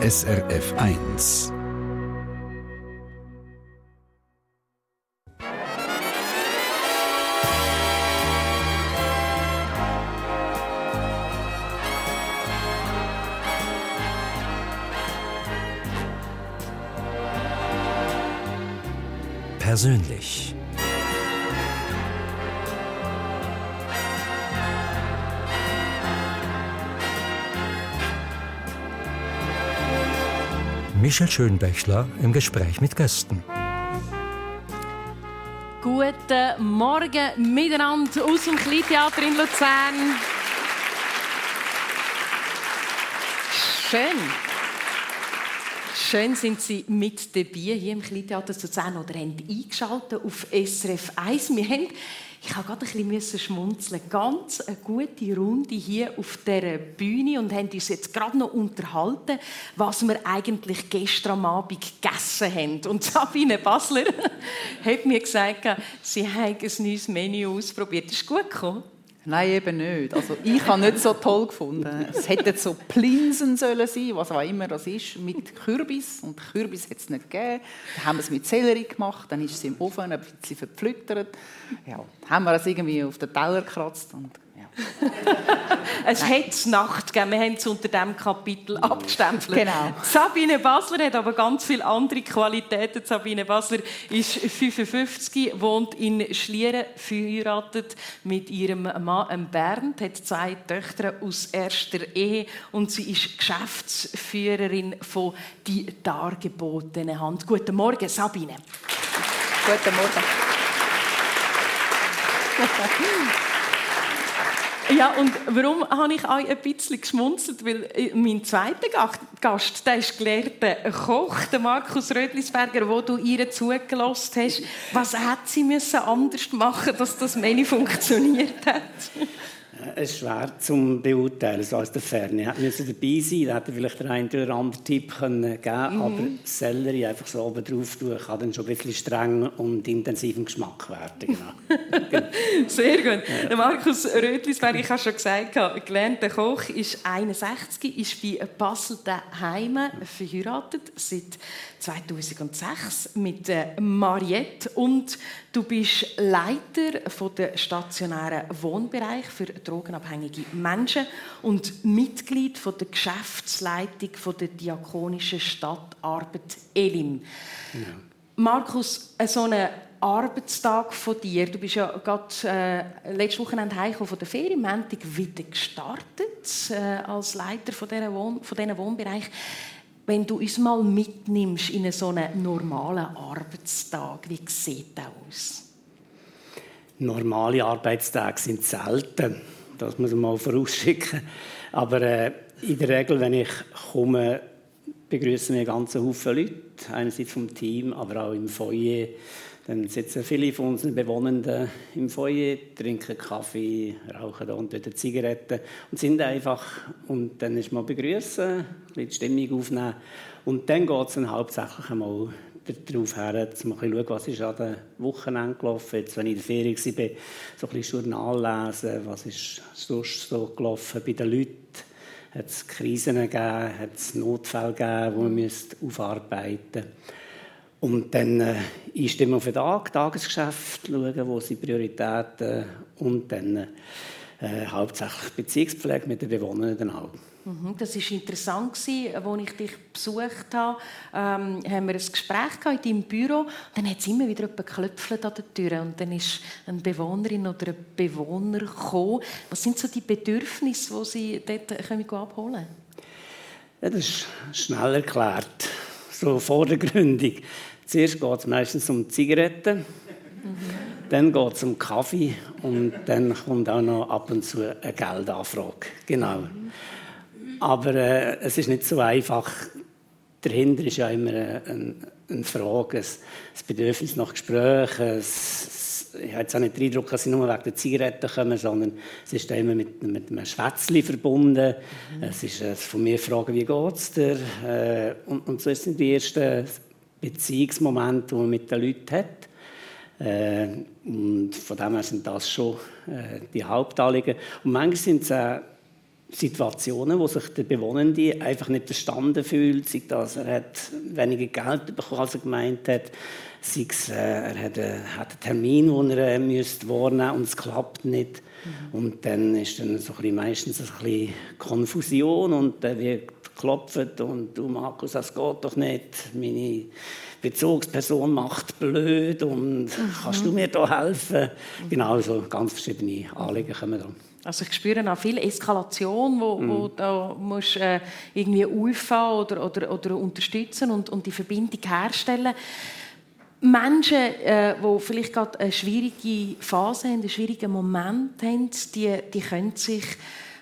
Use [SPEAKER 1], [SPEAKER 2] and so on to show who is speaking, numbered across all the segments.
[SPEAKER 1] SRF 1. Persönlich. Michel Schönbächler im Gespräch mit Gästen.
[SPEAKER 2] Guten Morgen miteinander aus dem Kleintheater in Luzern. Schön. Schön sind Sie mit dabei hier im Kleintheater Luzern oder haben eingeschaltet auf SRF 1. Wir haben ich habe gerade ein bisschen schmunzeln. Ganz eine gute Runde hier auf der Bühne und haben uns jetzt gerade noch unterhalten, was wir eigentlich gestern Abend gegessen haben. Und Sabine Basler hat mir gesagt, sie habe ein neues Menü ausprobiert. Ist gut gekommen?
[SPEAKER 3] Nein, eben nicht. Also ich habe nicht so toll gefunden. Es hätte so Plinsen sollen sein, was auch immer das ist, mit Kürbis. Und Kürbis hat es nicht gegeben. Dann haben wir es mit Sellerie gemacht, dann ist es im Ofen ein bisschen verpflüttert. Ja, dann haben wir es irgendwie auf den Teller gekratzt und
[SPEAKER 2] es hat Nacht gegeben. Wir haben es unter diesem Kapitel abgestempelt.
[SPEAKER 3] Genau.
[SPEAKER 2] Sabine Basler hat aber ganz viele andere Qualitäten. Sabine Basler ist 55, wohnt in Schlieren, verheiratet mit ihrem Mann Bernd, hat zwei Töchter aus erster Ehe und sie ist Geschäftsführerin von «Die dargebotene Hand». Guten Morgen, Sabine.
[SPEAKER 3] Guten Morgen.
[SPEAKER 2] Ja, und warum habe ich euch ein bisschen geschmunzelt? Weil äh, mein zweiter Gast, der ist gelehrter Koch, der Markus Rödlisberger, wo du ihr zugelassen hast. Was hat sie müssen anders machen, dass das Menü funktioniert hat?
[SPEAKER 4] Es ist schwer zu beurteilen, so aus der Ferne. Er musste dabei sein, da hätte vielleicht der einen oder andere Tipp können geben können, mhm. aber Sellerie einfach so oben drauf tun, kann dann schon ein bisschen streng und intensiv im Geschmack werden.
[SPEAKER 2] Genau. Sehr gut. Ja. Markus Rötlisberg, ich habe schon gesagt, gelernter Koch, ist 61, ist bei Basel daheim verheiratet, seit 2006 mit Mariette und du bist Leiter von der stationären Wohnbereich für drogenabhängige Menschen und Mitglied von der Geschäftsleitung von der diakonischen Stadtarbeit Elim. Ja. Markus, so ein Arbeitstag von dir. Du bist ja gerade äh, letztes Wochenende heimgekommen von der Montag wieder gestartet äh, als Leiter von diesem Wohn von Wohnbereich wenn du uns mal mitnimmst in so einen normalen Arbeitstag, wie sieht das aus?
[SPEAKER 4] Normale Arbeitstage sind selten, das muss man mal vorausschicken. Aber äh, in der Regel, wenn ich komme, begrüßen wir ganz Haufen Leute, einerseits vom Team, aber auch im Foyer dann sitzen viele von unseren Bewohnenden im Feuer, trinken Kaffee, rauchen und dort Zigaretten und sind einfach. Und dann ist man begrüßen, die Stimmung aufnehmen. Und dann geht es hauptsächlich einmal darauf her, man schauen was ist an den Wochenende gelaufen. Jetzt, wenn ich in der Ferien war, so ein bisschen Journal lesen, was ist sonst so gelaufen bei den Leuten. Hat es Krisen gegeben, hat es Notfälle gegeben, die man aufarbeiten müsste. Und dann äh, einstimmen auf den Tag, Tagesgeschäft schauen, wo sind Prioritäten und dann äh, hauptsächlich Beziehungspflege mit den Bewohnern dann auch.
[SPEAKER 2] Mhm, das war interessant, als ich dich besucht habe. Ähm, haben wir ein Gespräch in deinem Büro. Dann hat es immer wieder jemand an der Tür. Und dann ist eine Bewohnerin oder ein Bewohner gekommen. Was sind so die Bedürfnisse, die sie dort abholen können?
[SPEAKER 4] Ja, das ist schnell erklärt so vordergründig. Zuerst geht es meistens um Zigaretten, dann geht es um Kaffee und dann kommt auch noch ab und zu eine Geldanfrage. Genau. Aber äh, es ist nicht so einfach. Dahinter ist ja immer eine, eine Frage, ein Bedürfnis nach Gesprächen, ich habe jetzt auch nicht den Eindruck, dass sie nur wegen der Zigaretten kommen, sondern es ist immer mit, mit einem Schwätzchen verbunden. Mhm. Es ist äh, von mir fragen, wie geht es dir? Äh, und, und so sind die ersten Beziehungsmomente, die man mit den Leuten hat. Äh, und von dem her sind das schon äh, die Hauptanliegen. Und manchmal sind es auch Situationen, wo sich der Bewohnende einfach nicht verstanden fühlt, sei das, er hat weniger Geld bekommen, als er gemeint hat, sei es, äh, er hat, äh, hat einen Termin, den er äh, müsste wahrnehmen und es klappt nicht. Mhm. Und dann ist dann so ein bisschen, meistens ein bisschen Konfusion und dann wird geklopft und du Markus, das geht doch nicht, meine Bezugsperson macht blöd und mhm. kannst du mir da helfen? Mhm. Genau, so ganz verschiedene Anliegen kommen da.
[SPEAKER 2] Also ich spüre auch viel Eskalation, wo, mm. wo da musst, äh, irgendwie auffahren oder, oder, oder unterstützen und, und die Verbindung herstellen. Menschen, äh, die vielleicht gerade eine schwierige Phase haben, einen schwierigen Moment haben, die, die können sich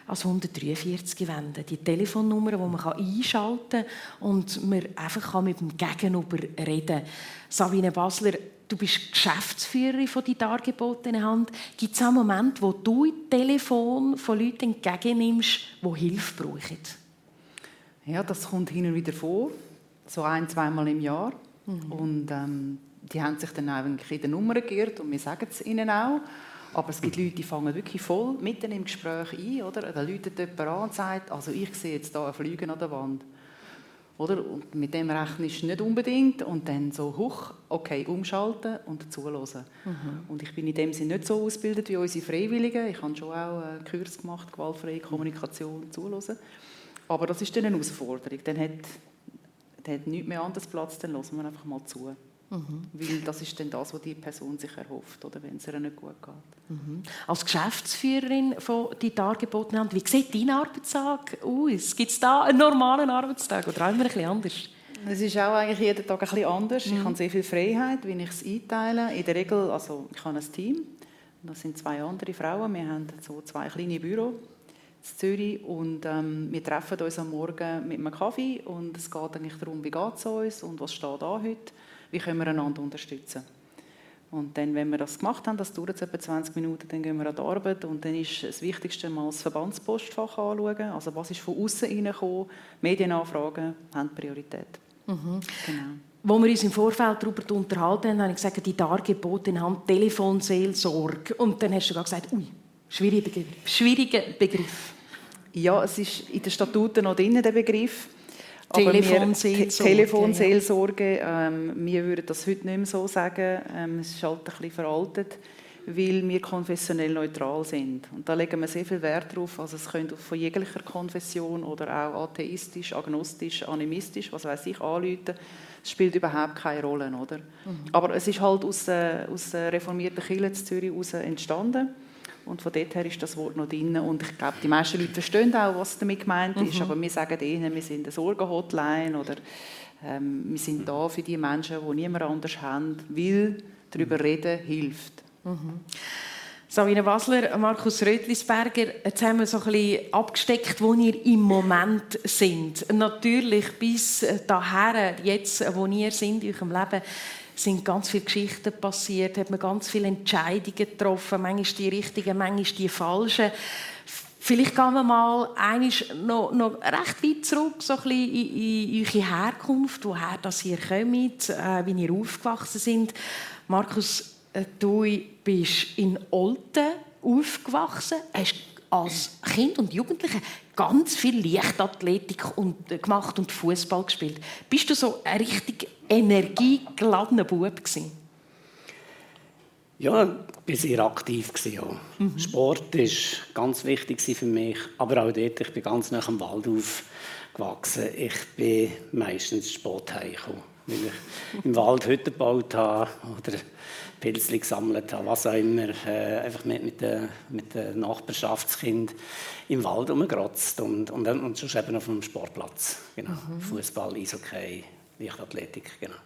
[SPEAKER 2] als 143 wenden. Die Telefonnummer, die man einschalten kann und man einfach mit dem Gegenüber reden kann. Sabine Basler, du bist Geschäftsführerin von die dargebotenen Hand. Gibt es auch Momente, wo du das Telefon von Leuten entgegennimmst, die Hilfe brauchen?
[SPEAKER 3] Ja, das kommt hin und wieder vor. So ein-, zweimal im Jahr. Mhm. Und ähm, die haben sich dann eigentlich in der Nummer geirrt und wir sagen es ihnen auch. Aber es gibt Leute, die fangen wirklich voll mitten im Gespräch ein. Oder? Da läutet jemand an und sagt, also ich sehe jetzt hier ein Fliegen an der Wand. Oder? Und mit dem rechnest du nicht unbedingt. Und dann so, hoch, okay, umschalten und zuhören. Mhm. Und ich bin in dem Sinne nicht so ausgebildet wie unsere Freiwilligen. Ich habe schon auch einen Kurs gemacht, gewaltfreie Kommunikation, zuhören. Aber das ist dann eine Herausforderung. Dann hat, dann hat nichts mehr anders Platz, dann hören wir einfach mal zu. Mhm. Weil das ist dann das, was die Person sich erhofft, oder, wenn es ihr nicht gut geht.
[SPEAKER 2] Mhm. Als Geschäftsführerin von die dargebotenen Hand, wie sieht dein Arbeitstag aus? Gibt es da einen normalen Arbeitstag oder immer ein bisschen anders?
[SPEAKER 3] Es ist auch eigentlich jeden Tag ein bisschen anders. Mhm. Ich habe sehr viel Freiheit, wie ich es einteile. In der Regel, also ich habe ein Team. Das sind zwei andere Frauen. Wir haben so zwei kleine Büros in Zürich und ähm, wir treffen uns am Morgen mit einem Kaffee und es geht eigentlich darum, wie geht es uns und was steht da heute wie können wir einander unterstützen. Und dann, wenn wir das gemacht haben, das dauert etwa 20 Minuten, dann gehen wir an die Arbeit und dann ist das Wichtigste mal das Verbandspostfach anschauen, also was ist von außen reingekommen, Medienanfragen haben Priorität. Mhm.
[SPEAKER 2] Genau. Wo wir uns im Vorfeld darüber unterhalten haben, habe ich gesagt, die Dargebote haben Telefonseelsorge. Und dann hast du gesagt, ui, schwieriger Begriff. Schwieriger Begriff.
[SPEAKER 3] Ja, es ist in den Statuten noch drin, der Begriff.
[SPEAKER 2] Telefonseelsorge.
[SPEAKER 3] Telefonseelsorge. Ähm, wir würden das heute nicht mehr so sagen. Ähm, es ist halt ein bisschen veraltet, weil wir konfessionell neutral sind. Und da legen wir sehr viel Wert drauf. Also es könnte von jeglicher Konfession oder auch atheistisch, agnostisch, animistisch, was weiß ich, anrufen. Es spielt überhaupt keine Rolle, oder? Mhm. Aber es ist halt aus, äh, aus der reformierten Kirche in Zürich entstanden. Und von dort her ist das Wort noch drin. Und ich glaube, die meisten Leute verstehen auch, was damit gemeint ist. Mhm. Aber wir sagen ihnen, wir sind eine Sorgenhotline oder ähm, wir sind da für die Menschen, die niemand anders haben, weil darüber reden hilft.
[SPEAKER 2] Mhm. Sabine Basler, Markus Rötlisberger, jetzt haben wir so ein bisschen abgesteckt, wo ihr im Moment sind. Natürlich bis daher, jetzt, wo ihr sind in eurem Leben, sind ganz viele Geschichten passiert, hat man ganz viele Entscheidungen getroffen, manchmal die richtigen, manchmal die falschen. Vielleicht gehen wir mal noch, noch recht weit zurück, so ein bisschen in, in eure Herkunft, woher das ihr kommt, äh, wie ihr aufgewachsen sind. Markus, äh, du bist in Olten aufgewachsen, hast als Kind und Jugendliche ganz viel Leichtathletik und, äh, gemacht und Fußball gespielt. Bist du so ein richtig energiegeladener Bub?
[SPEAKER 4] Ja, ich war sehr aktiv. Ja. Mhm. Sport war ganz wichtig für mich, aber auch dort, ich bin ganz nach dem Wald aufgewachsen. Ich bin meistens Sport heimgekommen, weil ich im Wald Hütten gebaut habe oder Pilze gesammelt habe, was auch immer. Äh, einfach mit, mit, den, mit den Nachbarschaftskindern im Wald rumgerotzt und, und, und sonst eben auf dem Sportplatz. Genau. Mhm. Fußball, Eishockey, Leichtathletik, genau.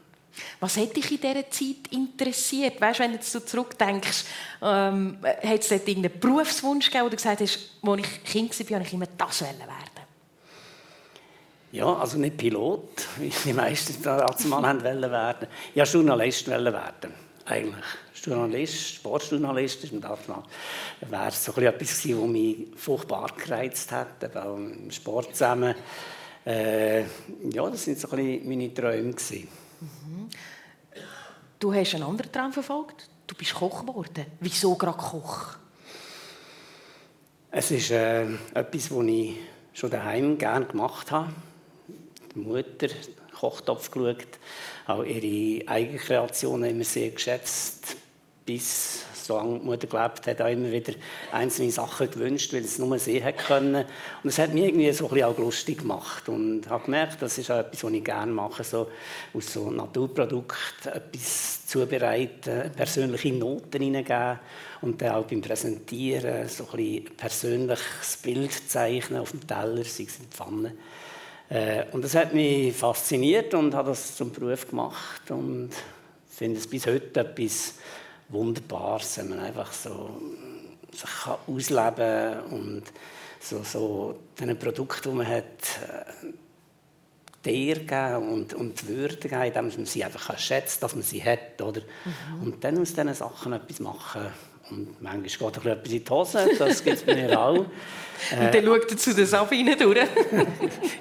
[SPEAKER 2] Was hat dich in dieser Zeit interessiert? Weißt, wenn du jetzt so zurückdenkst, ähm, hat es dort irgendeinen Berufswunsch gegeben, wo du gesagt hast, als ich Kind war, wollte ich immer das werden?
[SPEAKER 4] Ja, also nicht Pilot, wie die meisten damals mal werden. Wollte Journalist werden, eigentlich. Journalist, Sportjournalist, ist das mal, wäre so etwas gewesen, was mich furchtbar gereizt hat, auch im Sport zusammen. Äh, ja, das sind so ein bisschen meine Träume. Mhm.
[SPEAKER 2] Du hast einen anderen Traum verfolgt. Du bist Koch geworden. Wieso gerade Koch? Das das?
[SPEAKER 4] Es ist äh, etwas, was ich schon daheim gerne gemacht habe. Die Mutter Kochtopf geschaut, auch ihre eigenen Kreationen immer sehr geschätzt, bis solange die Mutter gelebt hat, auch immer wieder einzelne Sachen gewünscht, weil es nur sie hat können. Und es hat mich irgendwie so ein bisschen auch lustig gemacht und habe gemerkt, das ist auch etwas, was ich gerne mache, so aus so Naturprodukten etwas zubereiten, persönliche Noten hineingeben und dann auch beim Präsentieren so ein bisschen persönliches Bild zeichnen auf dem Teller, sei es in der Pfanne. Äh, und das hat mich fasziniert und habe das zum Beruf gemacht und finde es bis heute etwas Wunderbares, wenn man einfach so sich kann ausleben kann und so, so diesen Produkten, die man hat, äh, der geben und, und Würde geben, indem man sie einfach schätzt, dass man sie hat. Oder? Mhm. Und dann aus diesen Sachen etwas machen. Und manchmal geht etwas in die Hose, das gibt es bei mir auch.
[SPEAKER 2] Und dann schaut er zu den Sabinen durch.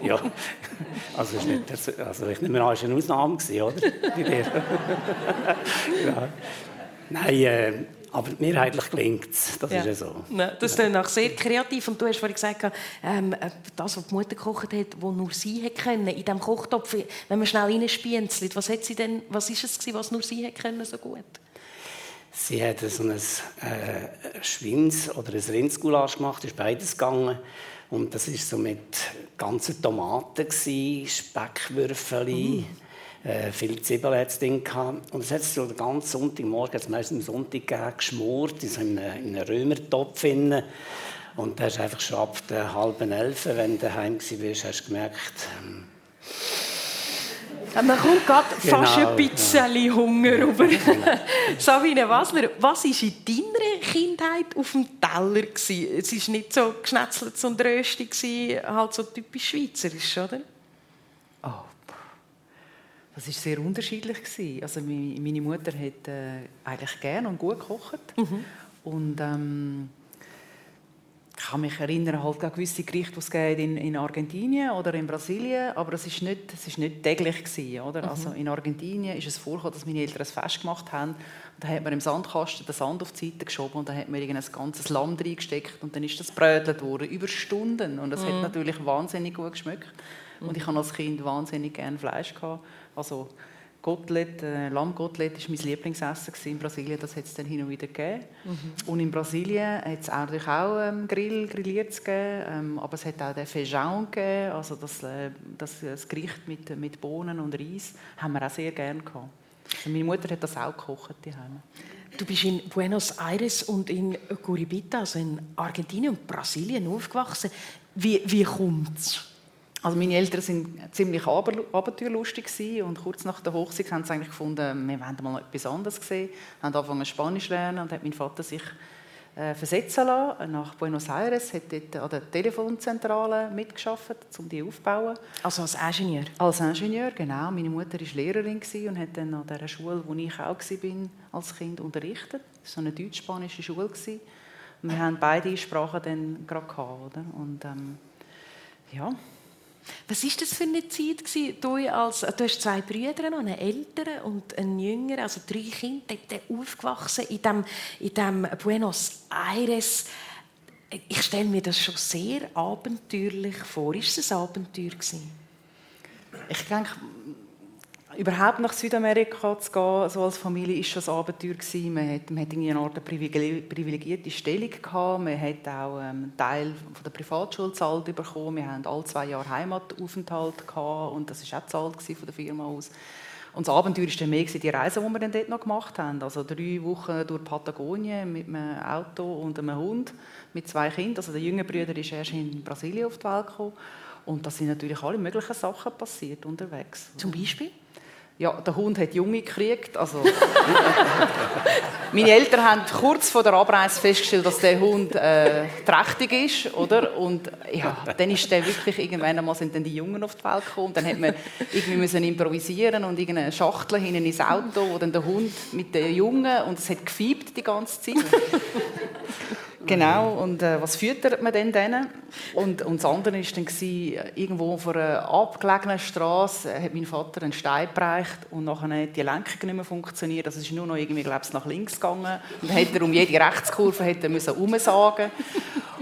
[SPEAKER 4] ja, also, ist nicht, also ich nehme an, es war eine Ausnahme, oder? ja. Nein, äh, aber mehrheitlich gelingt es. Das ja. ist ja so.
[SPEAKER 2] Nein, das ist ja. sehr kreativ. Und du hast vorhin gesagt, ähm, das, was die Mutter gekocht hat, wo nur sie hat können, in diesem Kochtopf, wenn man schnell reinspienzelt, was, hat sie denn, was ist es, was nur sie hat können, so gut?
[SPEAKER 4] Sie hat so ein äh, Schwins- oder ein Rindsgulasch gemacht, ist beides gegangen. Und das war so mit ganzen Tomaten, Speckwürfel, mm. Äh, viel Zwiebeln hat es drin gehabt. Und es hat so den ganzen Sonntagmorgen, meistens am Sonntag gegeben, geschmort, in so einem, in einem Römertopf. Drin. Und da hast einfach schon ab der halben elf, wenn du daheim warst, hast du gemerkt, ähm,
[SPEAKER 2] man kommt gerade genau, fast ein bisschen ja. Hunger über. Sabine Wasler, was war in deiner Kindheit auf dem Teller? Es war nicht so geschnetzelt und röstig, halt so typisch schweizerisch, oder?
[SPEAKER 3] Oh, das war sehr unterschiedlich. Also meine Mutter hat äh, eigentlich gerne und gut gekocht. Mhm. Und ähm, ich kann mich erinnern halt an gewisse Gerichte, die es in, in Argentinien oder in Brasilien, aber es ist nicht, es ist nicht täglich gewesen, oder? Mhm. Also in Argentinien ist es vorgekommen, dass meine Eltern ein Fest gemacht haben. Und da hat man im Sandkasten den Sand auf die Seite geschoben und da hat man ein ganzes Lamm reingesteckt und dann ist das brötelt worden über Stunden und es mhm. hat natürlich wahnsinnig gut geschmeckt. Und ich habe als Kind wahnsinnig gerne Fleisch gehabt. Also Gottlet, äh, Lammgottlet war mein Lieblingsessen in Brasilien. Das hat es dann hin und wieder gegeben. Mhm. Und in Brasilien hat es auch, auch ähm, Grill, grilliert gegeben, ähm, aber es hat auch den Feijão gegeben, also das, äh, das, das, Gericht mit, mit Bohnen und Reis, haben wir auch sehr gerne gehabt. Also meine Mutter hat das auch gekocht daheim.
[SPEAKER 2] Du bist in Buenos Aires und in Curitiba, also in Argentinien und Brasilien aufgewachsen. Wie, wie kommt es?
[SPEAKER 3] Also meine Eltern waren ziemlich abenteuerlustig und kurz nach der Hochzeit haben sie eigentlich gefunden, wir wollen mal etwas anderes sehen, haben angefangen Spanisch zu lernen und hat mein Vater sich äh, versetzen lassen nach Buenos Aires, hat dort an der Telefonzentrale mitgeschafft, um die aufzubauen.
[SPEAKER 2] Also als Ingenieur?
[SPEAKER 3] Als Ingenieur, genau. Meine Mutter war Lehrerin und hat dann an der Schule, wo ich auch war, als Kind unterrichtet. Das war eine deutsch-spanische Schule. Wir haben beide Sprachen dann gerade gehabt, oder? Und ähm, ja...
[SPEAKER 2] Was war das für eine Zeit? Gewesen? Du, als, du hast zwei Brüder, einen älteren und einen jüngeren, also drei Kinder, die aufgewachsen in dem, in dem Buenos Aires. Ich stelle mir das schon sehr abenteuerlich vor. Ist es ein Abenteuer? Gewesen?
[SPEAKER 3] Ich denke, überhaupt nach Südamerika zu gehen, so als Familie, ist schon ein Abenteuer gewesen. Man hat, man hat eine Art privilegierte Stellung gehabt. Man hat auch ähm, einen Teil von der Privatschule zahlt bekommen. Wir hatten alle zwei Jahre Heimataufenthalt gehabt und das war auch zahlt von der Firma aus. Und das Abenteuer war mehr die Reise, die wir dann dort noch gemacht haben. Also drei Wochen durch Patagonien mit einem Auto und einem Hund mit zwei Kindern. Also der jüngere Bruder ist erst in Brasilien auf die Welt gekommen. Und da sind natürlich alle möglichen Sachen passiert unterwegs.
[SPEAKER 2] Zum Beispiel?
[SPEAKER 3] Ja, der Hund hat Junge gekriegt. Also, meine Eltern haben kurz vor der Abreise festgestellt, dass der Hund äh, trächtig ist, oder? Und ja, dann ist der wirklich irgendwann einmal sind dann die Jungen auf die Welt gekommen. Dann hat man irgendwie müssen improvisieren und irgendeine Schachtel hinten ins Auto, wo dann der Hund mit den Jungen und es hat gefiebt die ganze Zeit. Genau, und äh, was füttert man denn denen? Und, und das andere war dann, gewesen, irgendwo auf einer abgelegenen Straße hat mein Vater einen Stein gereicht und nachher hat die Lenkung nicht mehr funktioniert. Also es ist nur noch irgendwie, glaube ich, nach links gegangen. Und dann hat er um jede Rechtskurve er müssen umsagen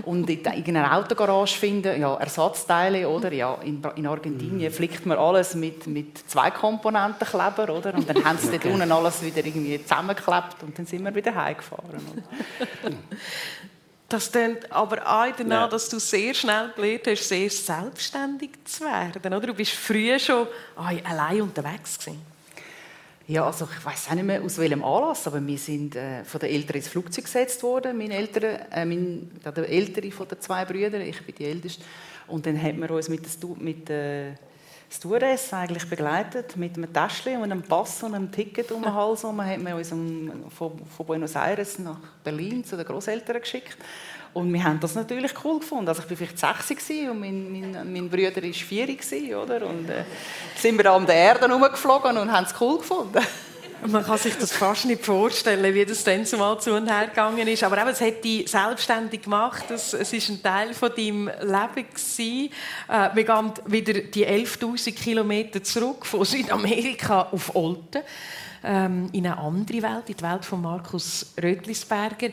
[SPEAKER 3] und in einer Autogarage finden, ja, Ersatzteile, oder? Ja, in, in Argentinien flickt man alles mit, mit zwei Komponenten Kleber, oder? Und dann haben sie dort unten alles wieder irgendwie zusammengeklebt und dann sind wir wieder heimgefahren.
[SPEAKER 2] Das klingt aber auch danach, ja. dass du sehr schnell gelernt hast, sehr selbstständig zu werden. Oder? Du bist früher schon allein unterwegs gewesen.
[SPEAKER 3] Ja, also ich weiß auch nicht mehr aus welchem Anlass, aber wir sind äh, von den Eltern ins Flugzeug gesetzt worden. Mein Eltern, äh, mein, der ältere von den zwei Brüdern, ich bin die älteste. Und dann hat man uns mit, der, mit der Stewardess eigentlich begleitet, mit einem Täschchen und einem Pass und einem Ticket um den Hals. Und man hat man uns von, von Buenos Aires nach Berlin zu den Großeltern geschickt. Und wir haben das natürlich cool gefunden. Also ich war vielleicht sechs und mein, mein, mein Bruder war vier. Oder? Und äh, sind wir da um die Erde herumgeflogen und haben es cool gefunden.
[SPEAKER 2] Man kann sich das fast nicht vorstellen, wie das dann zumal zu und her gegangen ist. Aber eben, es hat dich selbstständig gemacht. Es, ist ein Teil von deinem Leben. Äh, wir gehen wieder die 11.000 Kilometer zurück von Südamerika auf Olten ähm, in eine andere Welt, in die Welt von Markus Rötlisberger.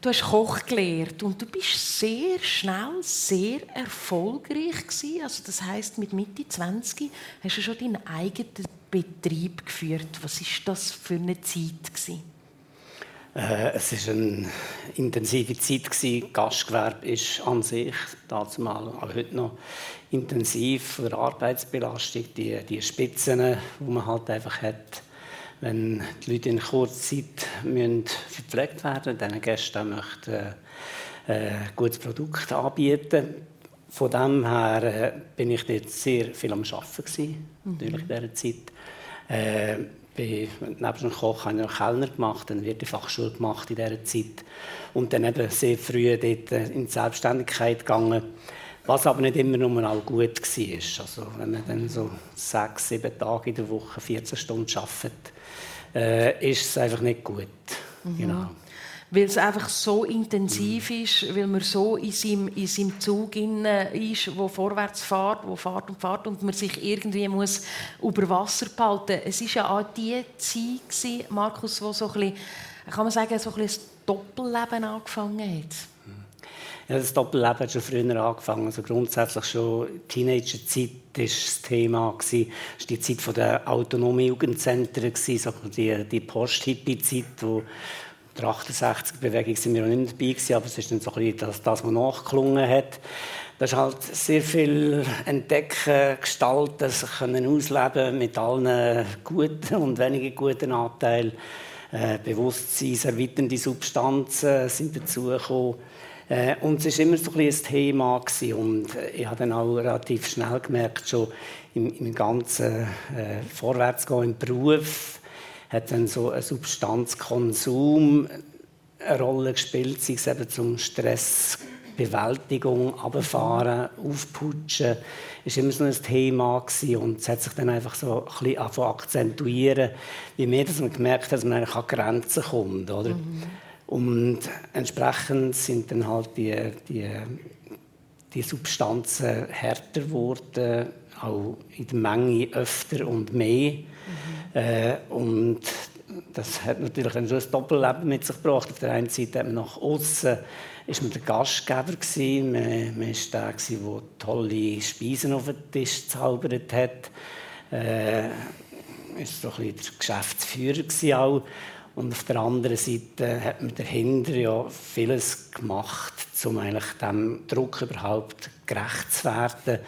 [SPEAKER 2] Du hast Koch gelernt und du bist sehr schnell sehr erfolgreich. Also das heißt, mit Mitte 20 hast du schon deinen eigenen Betrieb geführt. Was ist das für eine Zeit?
[SPEAKER 4] Äh, es ist eine intensive Zeit gewesen. Gastgewerbe ist an sich dazumal auch heute noch intensiv von der Arbeitsbelastung, die, die Spitzen, die man halt einfach hat wenn die Leute in kurzer Zeit müssen verpflegt werden müssen, diesen Gästen möchten äh, ein gutes Produkt anbieten. Von dem her äh, bin ich dort sehr viel am Arbeiten mhm. natürlich in dieser Zeit. Äh, bin, neben dem Koch habe ich noch Kellner gemacht, dann wird die Fachschule gemacht in dieser Zeit und dann eben sehr früh dort äh, in die Selbstständigkeit gegangen. Was aber nicht immer nur auch gut war. Also, wenn man dann so sechs, sieben Tage in der Woche 14 Stunden arbeitet, äh, ist es einfach nicht gut. Mhm. Genau.
[SPEAKER 2] Weil es einfach so intensiv mhm. ist, weil man so in seinem, in seinem Zug ist, wo vorwärts fährt, wo fährt und fährt und man sich irgendwie muss über Wasser behalten. Es ist ja auch die Zeit, Markus, wo so ein bisschen, kann man sagen, so ein bisschen das Doppelleben angefangen hat.
[SPEAKER 4] Ja, das Doppelleben hat schon früher angefangen. Also grundsätzlich schon Teenagerzeit war das Thema. Das war die Zeit der autonomen Jugendzentren, so die, die Post-Hippie-Zeit, wo der 68-Bewegung sind wir noch nicht dabei gewesen, aber es ist dann so ein bisschen das, das was nachgelungen hat. Da ist halt sehr viel entdecken, gestalten, sich können ausleben mit allen guten und weniger guten Anteilen. Äh, bewusstseinserweiternde Substanzen sind dazugekommen. Äh, und es war immer so ein, ein Thema. Gewesen. Und ich habe dann auch relativ schnell gemerkt, schon im, im ganzen äh, Vorwärtsgehen im Beruf, hat dann so ein Substanzkonsum eine Rolle gespielt, sei es eben zum Stressbewältigung, Abfahren, Aufputschen, ist immer so ein Thema gewesen. und es hat sich dann einfach so ein bisschen akzentuieren, wie mehr dass man gemerkt hat, dass man eigentlich an Grenzen kommt, oder? Mhm. Und entsprechend sind dann halt die, die, die Substanzen härter geworden, auch in der Menge öfter und mehr. Mhm. Äh, und das hat natürlich dann schon ein Doppelleben mit sich gebracht. Auf der einen Seite hat man nach außen ist man der Gastgeber gewesen. Man, man ist der gewesen, der tolle Speisen auf den Tisch gezaubert hat. Äh, ist so ein der Geschäftsführer gewesen auch. Und auf der anderen Seite hat man dahinter ja vieles gemacht, um eigentlich dem Druck überhaupt gerecht zu werden,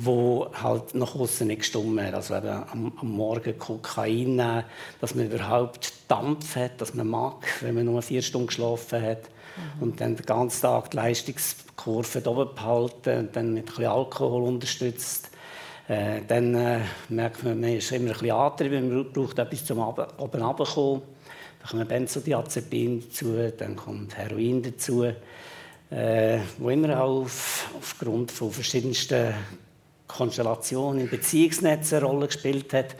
[SPEAKER 4] wo halt nach außen nicht gestimmt hat. Also eben am, am, Morgen Kokain nehmen, dass man überhaupt Dampf hat, dass man mag, wenn man nur vier Stunden geschlafen hat. Mhm. Und dann den ganzen Tag die Leistungskurve oben behalten und dann mit ein bisschen Alkohol unterstützt. Äh, dann äh, merkt man, man ist immer ein bisschen angetrieben, man braucht etwas zum oben runterkommen. Dann kommt Benzodiazepin dazu, dann kommt Heroin dazu, äh, wo immer auch auf, aufgrund von verschiedensten Konstellationen im Beziehungsnetz eine Rolle gespielt hat.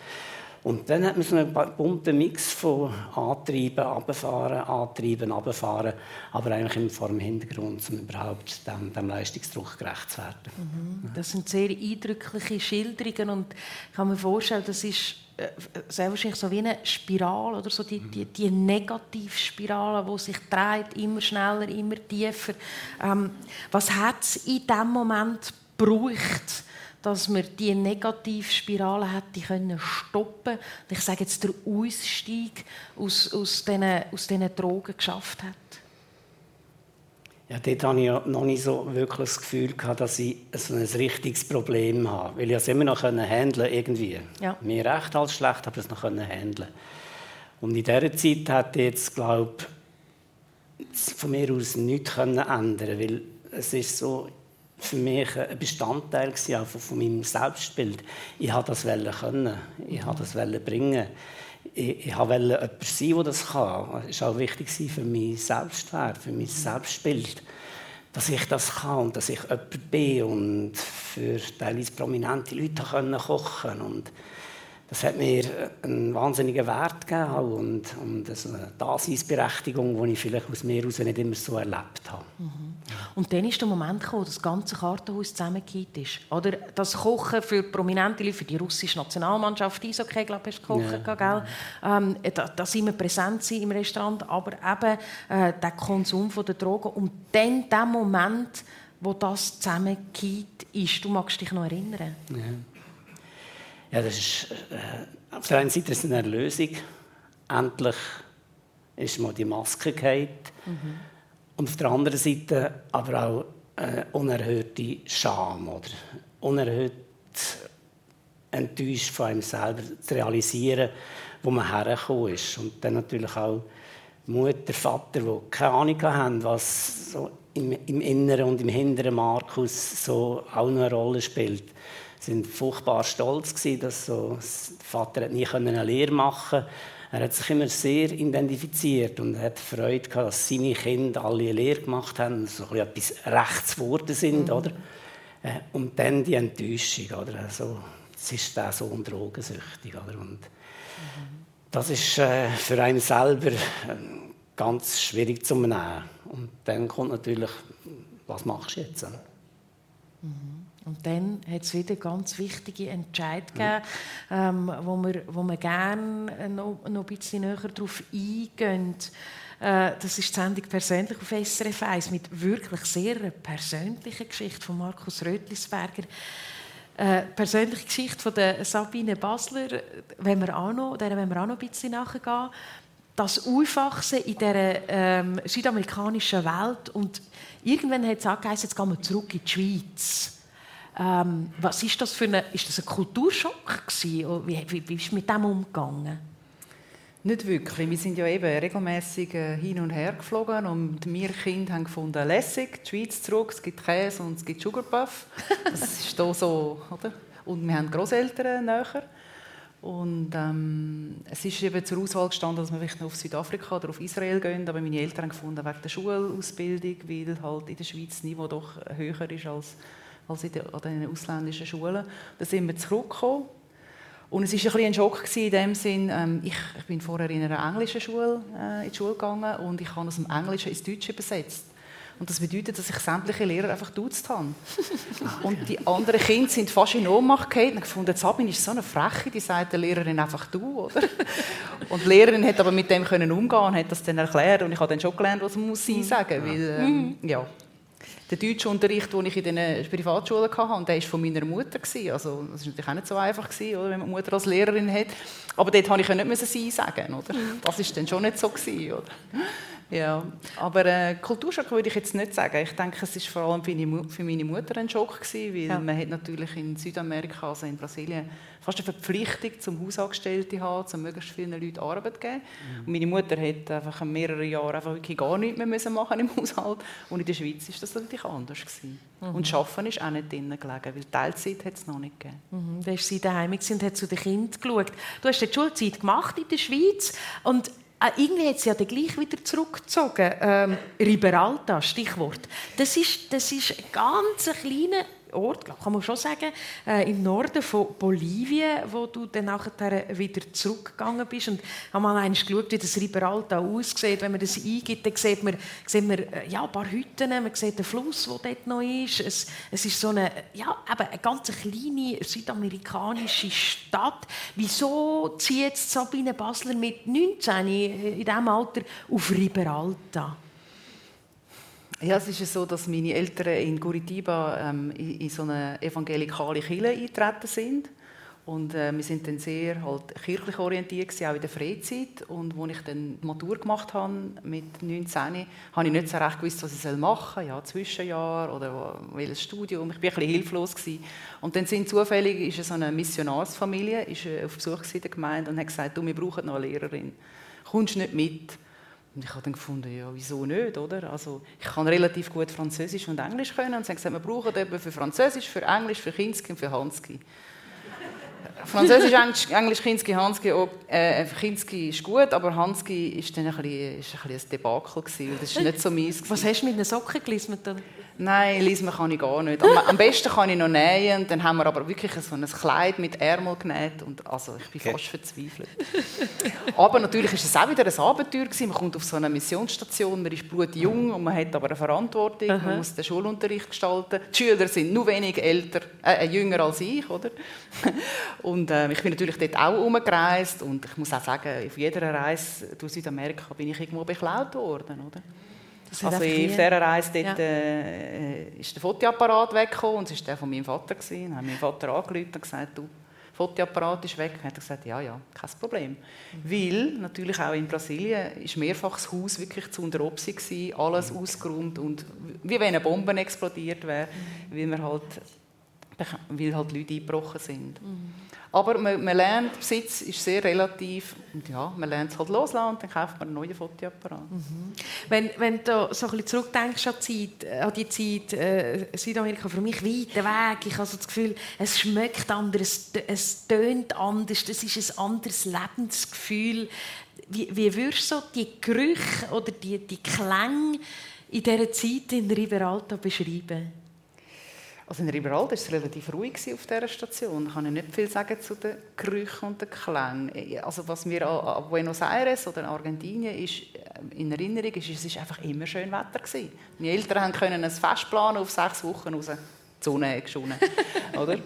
[SPEAKER 4] Und dann hat man so einen bunten Mix von Antrieben, Abfahren, Antreiben, Abfahren, aber eigentlich immer vor dem Hintergrund, um überhaupt dem, dem Leistungsdruck gerecht zu werden.
[SPEAKER 2] Mhm. Das sind sehr eindrückliche Schilderungen und ich kann mir vorstellen, das ist äh, sehr wahrscheinlich so wie eine Spirale oder so die, die, die Negativspirale, die sich dreht, immer schneller, immer tiefer. Ähm, was hat es in diesem Moment gebraucht, dass wir diese Negativspirale hätte können stoppen Ich sage jetzt, der Ausstieg aus, aus, diesen, aus diesen Drogen geschafft hat.
[SPEAKER 4] Ja, dort hatte ich ja noch nicht so wirklich das Gefühl, gehabt, dass ich so ein richtiges Problem habe. Weil ich es immer noch handeln irgendwie. Ja. Mir recht als schlecht, aber es noch handeln Und in dieser Zeit hätte ich jetzt, glaube ich, von mir aus nichts ändern. Weil es ist so, für mich ein Bestandteil auch von meinem Selbstbild. Ich wollte das können, ich wollte das bringen. Ich, ich wollte jemand sein, der das kann. Es war auch wichtig für mein Selbstwert, für mein Selbstbild, dass ich das kann und dass ich jemand bin und für teilweise prominente Leute kochen konnte das hat mir einen wahnsinnigen Wert gegeben und, und eine Daseinsberechtigung, die ich vielleicht aus mir heraus nicht immer so erlebt habe.
[SPEAKER 2] Mhm. Und dann ist der Moment gekommen, wo das ganze Kartenhaus zusammengekehrt ist. Oder das Kochen für prominente Leute, für die russische Nationalmannschaft, Eishockey, glaube ich, gekocht, ja. gell? Ähm, da, da sind wir präsent im Restaurant, aber eben äh, der Konsum der Drogen. Und dann der Moment, wo das zusammengekehrt ist, du magst dich noch erinnern? Ja.
[SPEAKER 4] Ja, das ist, äh, auf der einen Seite ist es eine Erlösung. Endlich ist mal die Maske gefallen. Mhm. Und auf der anderen Seite aber auch äh, unerhörte Scham oder unerhört enttäuscht von einem selber zu realisieren, wo man hergekommen ist. Und dann natürlich auch Mutter, Vater, die keine Ahnung haben, was so im, im Inneren und im Hinteren Markus so auch eine Rolle spielt sind furchtbar stolz gewesen, dass so, der Vater nie eine Lehre machen konnte. Er hat sich immer sehr identifiziert und hat Freude gehabt, dass seine Kinder alle eine Lehre gemacht haben, so etwas rechts geworden sind, mhm. oder? Äh, und dann die Enttäuschung, oder? Also, es ist der Sohn drogensüchtig, oder? Und mhm. das ist äh, für einen selber äh, ganz schwierig zu nehmen. Und dann kommt natürlich, was machst du jetzt?
[SPEAKER 2] Mhm. Und dann hat es wieder ganz wichtige Entscheidungen gegeben, ähm, wo, wir, wo wir gerne noch, noch ein bisschen näher darauf eingehen. Äh, das ist die Sendung «Persönlich» auf SRF 1 mit wirklich sehr persönlichen Geschichte von Markus Rötlisberger. Äh, persönliche Geschichte von der Sabine Basler, wenn wir auch noch, der wenn wir auch noch ein bisschen nachgehen. Das Aufwachsen in dieser ähm, südamerikanischen Welt und irgendwann hat es angeheißen, jetzt gehen wir zurück in die Schweiz. Ähm, was ist das für eine, ist das ein Kulturschock gewesen? Wie, wie, wie ist mit dem umgegangen?
[SPEAKER 3] Nicht wirklich. Wir sind ja eben regelmäßig äh, hin und her geflogen und wir Kinder haben gefunden, lässig, die Schweiz zurück, es gibt Käse und es gibt Sugarpuff. Das ist hier so, oder? Und wir haben Großeltern näher. Und ähm, es ist eben zur Auswahl gestanden, dass wir vielleicht auf Südafrika oder auf Israel gehen, aber meine Eltern haben gefunden, wegen der Schulausbildung, weil halt in der Schweiz das Niveau doch höher ist als als in den, an den ausländischen Schulen. Da sind wir zurückgekommen. Und es war ein, ein Schock in dem Sinn, ähm, ich, ich bin vorher in einer englischen Schule äh, in die Schule gegangen und ich habe aus dem Englischen ins Deutsche übersetzt. Und das bedeutet, dass ich sämtliche Lehrer einfach duzt habe. und die anderen Kinder sind fast in Ohnmacht gefallen und gefunden, Sabine ist so eine Freche, die sagt der Lehrerin einfach du, oder? Und die Lehrerin hat aber mit dem können umgehen und hat das dann erklärt und ich habe dann schon gelernt, was man muss sie sagen, weil ähm, mhm. ja, der deutsche Unterricht, den ich in den Privatschulen hatte, der war von meiner Mutter. Also, das war natürlich auch nicht so einfach, oder, wenn man Mutter als Lehrerin hat. Aber dort konnte ich nicht «sie» sagen. Oder? Das war dann schon nicht so. Oder? Ja, aber äh, Kulturschock würde ich jetzt nicht sagen. Ich denke, es war vor allem für meine Mutter ein Schock gewesen, weil ja. man hat natürlich in Südamerika, also in Brasilien, fast eine Verpflichtung zum Hausangestellten haben, um möglichst vielen Leuten Arbeit zu geben. Mhm. Und meine Mutter hat einfach mehrere Jahre einfach wirklich gar nichts mehr müssen machen im Haushalt. Und in der Schweiz ist das natürlich anders gewesen. Mhm. Und Arbeiten ist auch nicht drinnen gelegen, weil Teilzeit hat es noch nicht gegeben.
[SPEAKER 2] Mhm. Da ist sie daheim und hat zu den Kindern geschaut. Du hast die Schulzeit gemacht in der Schweiz und Ah, irgendwie hat sie ja dann gleich wieder zurückgezogen. Ähm, Riberalta, Stichwort. Das ist, das ist ein ganz kleiner Ort, glaub, kann man schon sagen, äh, im Norden von Bolivien, wo du dann nachher wieder zurückgegangen bist. Und haben mal einmal geschaut, wie das Riberalta aussieht. Wenn man das eingibt, dann sieht man, sieht man äh, ja, ein paar Hütten, man sieht den Fluss, der dort noch ist. Es, es ist so eine, ja, eben eine ganz kleine südamerikanische Stadt. Wieso zieht Sabine Basler mit 19 in diesem Alter auf Riberalta?
[SPEAKER 3] Ja, es ist so, dass meine Eltern in Curitiba ähm, in, so eine evangelikale Kirche eingetreten sind. Und äh, wir sind dann sehr halt, kirchlich orientiert, auch in der Freizeit. Und als ich dann die Matur gemacht habe, mit 19, habe ich nicht so recht gewusst, was ich machen soll. Ja, Zwischenjahr oder welches Studium. Ich war ein bisschen hilflos. Gewesen. Und dann sind zufällig ist so eine Missionarsfamilie ist äh, auf Besuch in der Gemeinde und hat gesagt, du, wir brauchen noch eine Lehrerin. Kommst nicht mit? Und ich habe dann gefunden, ja, wieso nicht, oder? Also, ich kann relativ gut Französisch und Englisch können und sie haben gesagt, wir brauchen eben für Französisch, für Englisch, für Kinski und für Hanski. Französisch, Englisch, Englisch Kinski, Hanski, oh, äh, Kinski ist gut, aber Hanski ist dann ein bisschen, ist ein, bisschen ein Debakel gewesen, das ist nicht so meins.
[SPEAKER 2] Was hast du mit einer Socke gelismet?
[SPEAKER 3] Nein, lesen kann ich gar nicht. Am, am, besten kann ich noch nähen. Dann haben wir aber wirklich so ein Kleid mit Ärmel genäht. Und also ich bin okay. fast verzweifelt. aber natürlich ist es auch wieder ein Abenteuer gewesen. Man kommt auf so eine Missionsstation, man ist blutjung und man hat aber eine Verantwortung. Aha. Man muss den Schulunterricht gestalten. Die Schüler sind nur wenig älter, äh, äh jünger als ich, oder? und äh, ich bin natürlich dort auch umgereist und ich muss auch sagen, auf jeder Reise durch Südamerika bin ich irgendwo beklaut worden, oder? Also in dieser Reise dort, ja. äh, ist der Fotoapparat weggekommen und es war der von meinem Vater. Gewesen. Dann hat mein Vater angerufen und gesagt, du, Fotoapparat ist weg. Dann hat er gesagt, ja, ja, kein Problem. Mhm. Weil natürlich auch in Brasilien ist mehrfach das Haus wirklich zu unter Obsi gewesen, alles mhm. ausgeräumt und wie wenn eine Bombe explodiert wäre, mhm. weil, wir halt, weil halt Leute eingebrochen sind. Mhm. Aber man, man, lernt, Besitz ist sehr relativ. Ja, man lernt es halt loslassen und dann kauft man einen neuen Fotoapparat. Mhm.
[SPEAKER 2] Wenn, wenn du so ein bisschen zurückdenkst an die Zeit, äh, an die Zeit äh, Südamerika, für mich weiter Weg. Ich habe so das Gefühl, es schmeckt anders, es tönt anders, es ist ein anderes Lebensgefühl. Wie, wie würdest du so die Gerüche oder die, die Klänge in dieser Zeit in Riveralta beschreiben?
[SPEAKER 3] Also in Riberalda war es relativ ruhig auf dieser Station. Da kann ich nicht viel sagen zu den Gerüchen und den Klängen. Also was mir an Buenos Aires oder in Argentinien ist, äh, in Erinnerung ist, es war einfach immer schön Wetter. Meine Eltern können ein Fest planen auf sechs Wochen raus Sonne geschonen. oder?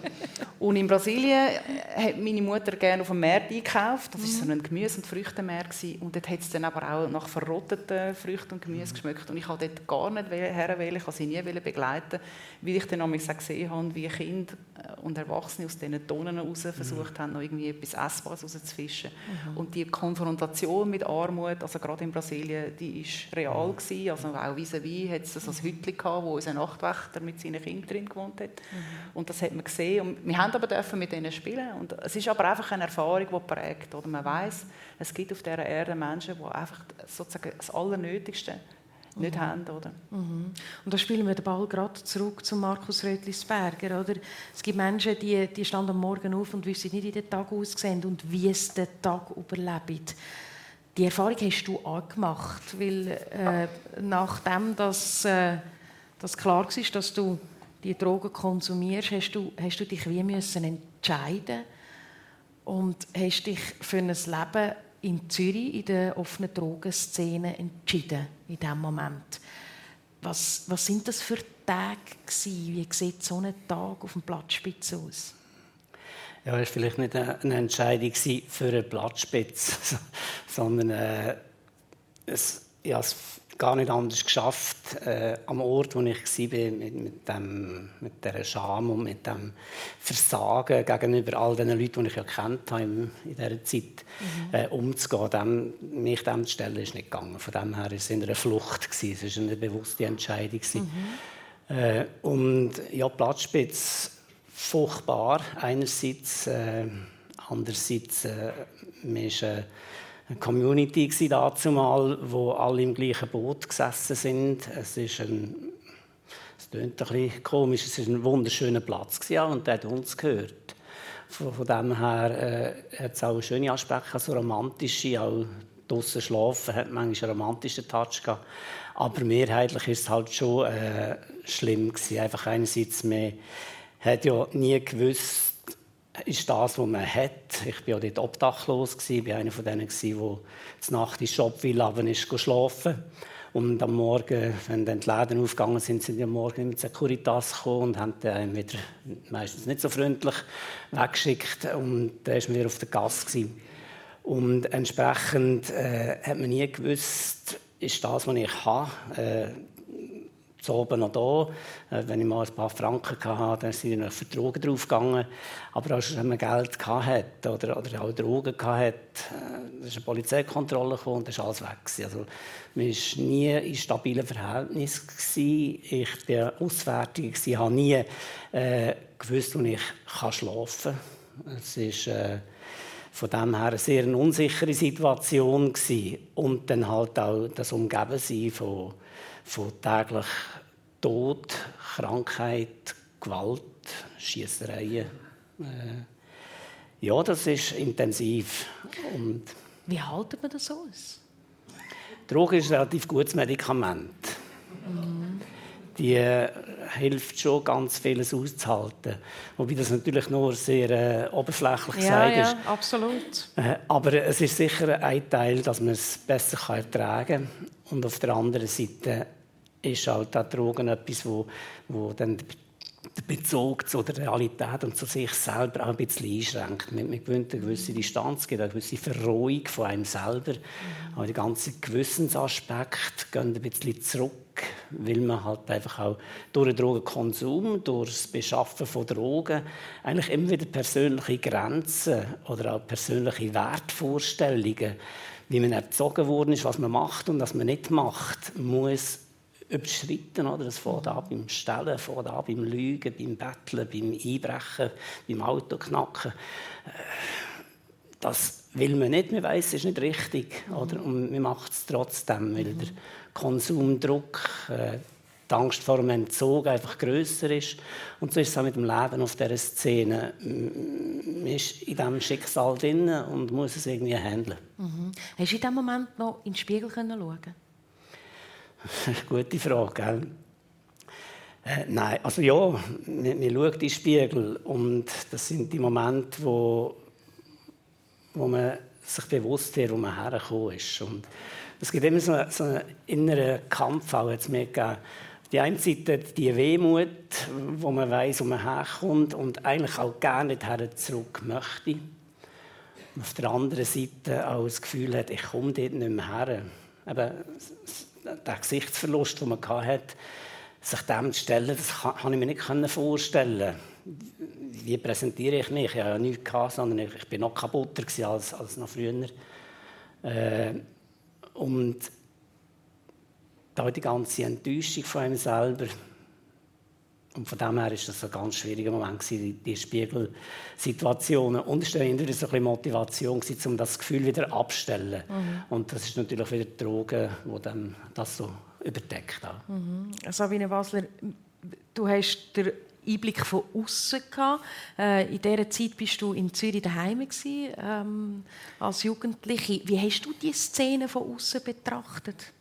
[SPEAKER 3] Und in Brasilien hat meine Mutter gerne auf dem Markt eingekauft. Das war so ein Gemüse- und Früchtemarkt. Und dort hat es dann aber auch nach verrotteten Früchten und Gemüse geschmeckt. Und ich wollte dort gar nicht herwählen, ich wollte sie nie begleiten, weil ich dann auch gesehen habe, wie Kinder und Erwachsene aus diesen Tonnen raus versucht haben, noch irgendwie etwas Essbares rauszufischen. Mhm. Und die Konfrontation mit Armut, also gerade in Brasilien, die war real. Gewesen. Also auch vis-à-vis hat es ein Hütchen gehabt, wo unser Nachtwächter mit seinen Kindern drin gewohnt hat. Mhm. Und das hat man gesehen. Und wir haben aber dürfen mit ihnen spielen. Und es ist aber einfach eine Erfahrung, die prägt. Oder man weiß, es gibt auf dieser Erde Menschen, die einfach sozusagen das Allernötigste nicht mhm. haben. Oder?
[SPEAKER 2] Mhm. Und da spielen wir den Ball gerade zurück zu Markus Rötlisberger. Oder? Es gibt Menschen, die, die stehen am Morgen auf und wissen nicht, wie der Tag aussehen und wie es den Tag überleben. Die Erfahrung hast du auch gemacht, weil äh, nachdem das, äh, das klar war, dass du die Drogen konsumierst, hast du, hast du dich wie müssen entscheiden und hast dich für ein Leben in Zürich in der offenen Drogenszene entschieden in diesem Moment. Was, was sind das für Tage? Wie sieht so ein Tag auf dem Platzspitze aus?
[SPEAKER 4] Ja, es war vielleicht nicht eine Entscheidung für einen Platzspitz, sondern äh, es, ja, es gar nicht anders geschafft, äh, am Ort, wo ich war, mit, mit, dem, mit dieser Scham und mit dem Versagen gegenüber all den Leuten, die ich ja kennt habe in, in dieser Zeit, mhm. äh, umzugehen. Dem, mich dem zu stellen, ist nicht gegangen. Von dem her war es eine Flucht. Gewesen. Es war eine bewusste Entscheidung. Mhm. Äh, und ja, Platzspitz, furchtbar einerseits, äh, andererseits äh, man ist, äh, eine Community dazumal, wo alle im gleichen Boot gesessen sind. Es ist ein es klingt ein bisschen komisch, es war ein wunderschöner Platz ja, und der hat uns gehört. Von, von dem her äh, hat es auch schöne Aspekte, also romantische, auch draußen schlafen hat manchmal einen romantischen Touch gehabt. Aber mehrheitlich ist es halt schon äh, schlimm gewesen. Einfach einerseits mehr hat ja nie gewusst, ist das, was man hat. Ich war ja dort obdachlos, ich war einer von denen, der Nacht in Shopville ist schlafen und am Morgen, wenn dann die Läden aufgegangen sind, sind die am Morgen mit Securitas gekommen und haben den wieder meistens nicht so freundlich weggeschickt. Und dann war man wieder auf der Gasse. Und entsprechend äh, hat man nie gewusst, ist das, was ich habe, äh, zu oben noch da. Äh, wenn ich mal ein paar Franken hatte, dann sind noch für Drogen draufgegangen. Aber wenn man Geld hatte oder, oder auch Drogen hatte, äh, ist eine Polizeikontrolle gekommen und ist alles weg. Also, man war nie in stabilen Verhältnissen. Ich war auswärtig, ich habe nie äh, gewusst, wo ich schlafen kann. Es ist äh, von dem her eine sehr unsichere Situation gewesen. und dann halt auch das Umgebensein von von täglich Tod, Krankheit, Gewalt, Schießereien. Äh, ja, das ist intensiv. Und
[SPEAKER 2] Wie haltet man das aus?
[SPEAKER 4] Droge ist ein relativ gutes Medikament. Mhm. Die hilft schon, ganz vieles auszuhalten. Wobei das natürlich nur sehr äh, oberflächlich
[SPEAKER 2] ja,
[SPEAKER 4] gesagt
[SPEAKER 2] ist. Ja, absolut.
[SPEAKER 4] Äh, aber es ist sicher ein Teil, dass man es besser ertragen kann. Und auf der anderen Seite ist halt auch Drogen etwas, wo, wo dann den Bezug zu der Realität und zu sich selber auch ein bisschen einschränkt. Man, man gewöhnt eine gewisse Distanz, gibt eine gewisse Verrohung von einem selber. Mhm. Aber die ganzen Gewissensaspekte gehen ein bisschen zurück, weil man halt einfach auch durch den Drogenkonsum, durch das Beschaffen von Drogen eigentlich immer wieder persönliche Grenzen oder auch persönliche Wertvorstellungen, wie man erzogen worden ist, was man macht und was man nicht macht, muss überschritten. Oder? Das fängt an beim Stellen, fängt an beim Lügen, beim Betteln, beim Einbrechen, beim Autoknacken. Äh, das will man nicht, man weiß, es ist nicht richtig. Oder? Und man macht es trotzdem, weil der Konsumdruck, äh, die Angst vor dem Entzug einfach grösser ist. Und so ist es auch mit dem Leben auf dieser Szene. Man ist in diesem Schicksal drin und muss es irgendwie handeln.
[SPEAKER 2] Mhm. Hast du in diesem Moment noch in den Spiegel schauen
[SPEAKER 4] Gute Frage, gell? Äh, nein, also ja, man, man schaut in den Spiegel und das sind die Momente, wo, wo man sich bewusst wird, wo man hergekommen ist. Und es gibt immer so, so einen inneren Kampf, auch jetzt mir gegeben. Die eine Seite die Wehmut, wo man weiß, wo man herkommt und eigentlich auch gerne nicht her zurück möchte. Und auf der anderen Seite auch das Gefühl hat, ich komme dort nicht mehr her. Eben, der Gesichtsverlust, den man hatte, sich dem zu stellen, das konnte ich mir nicht vorstellen. Wie präsentiere ich mich? Ich hatte ja nichts, sondern ich war noch kaputter als, als noch früher. Äh, und da die ganze Enttäuschung von einem selber. Und von dem her war das ein ganz schwieriger Moment, die Spiegelsituationen. Und es war wieder so ein Motivation, um das Gefühl wieder abzustellen. Mhm. Und das ist natürlich wieder die Droge, die dann das so überdeckt.
[SPEAKER 2] Mhm. Sabine Basler, du hast den Einblick von außen gehabt. Äh, in dieser Zeit bist du in Zürich daheim ähm, als Jugendliche. Wie hast du die Szene von außen betrachtet?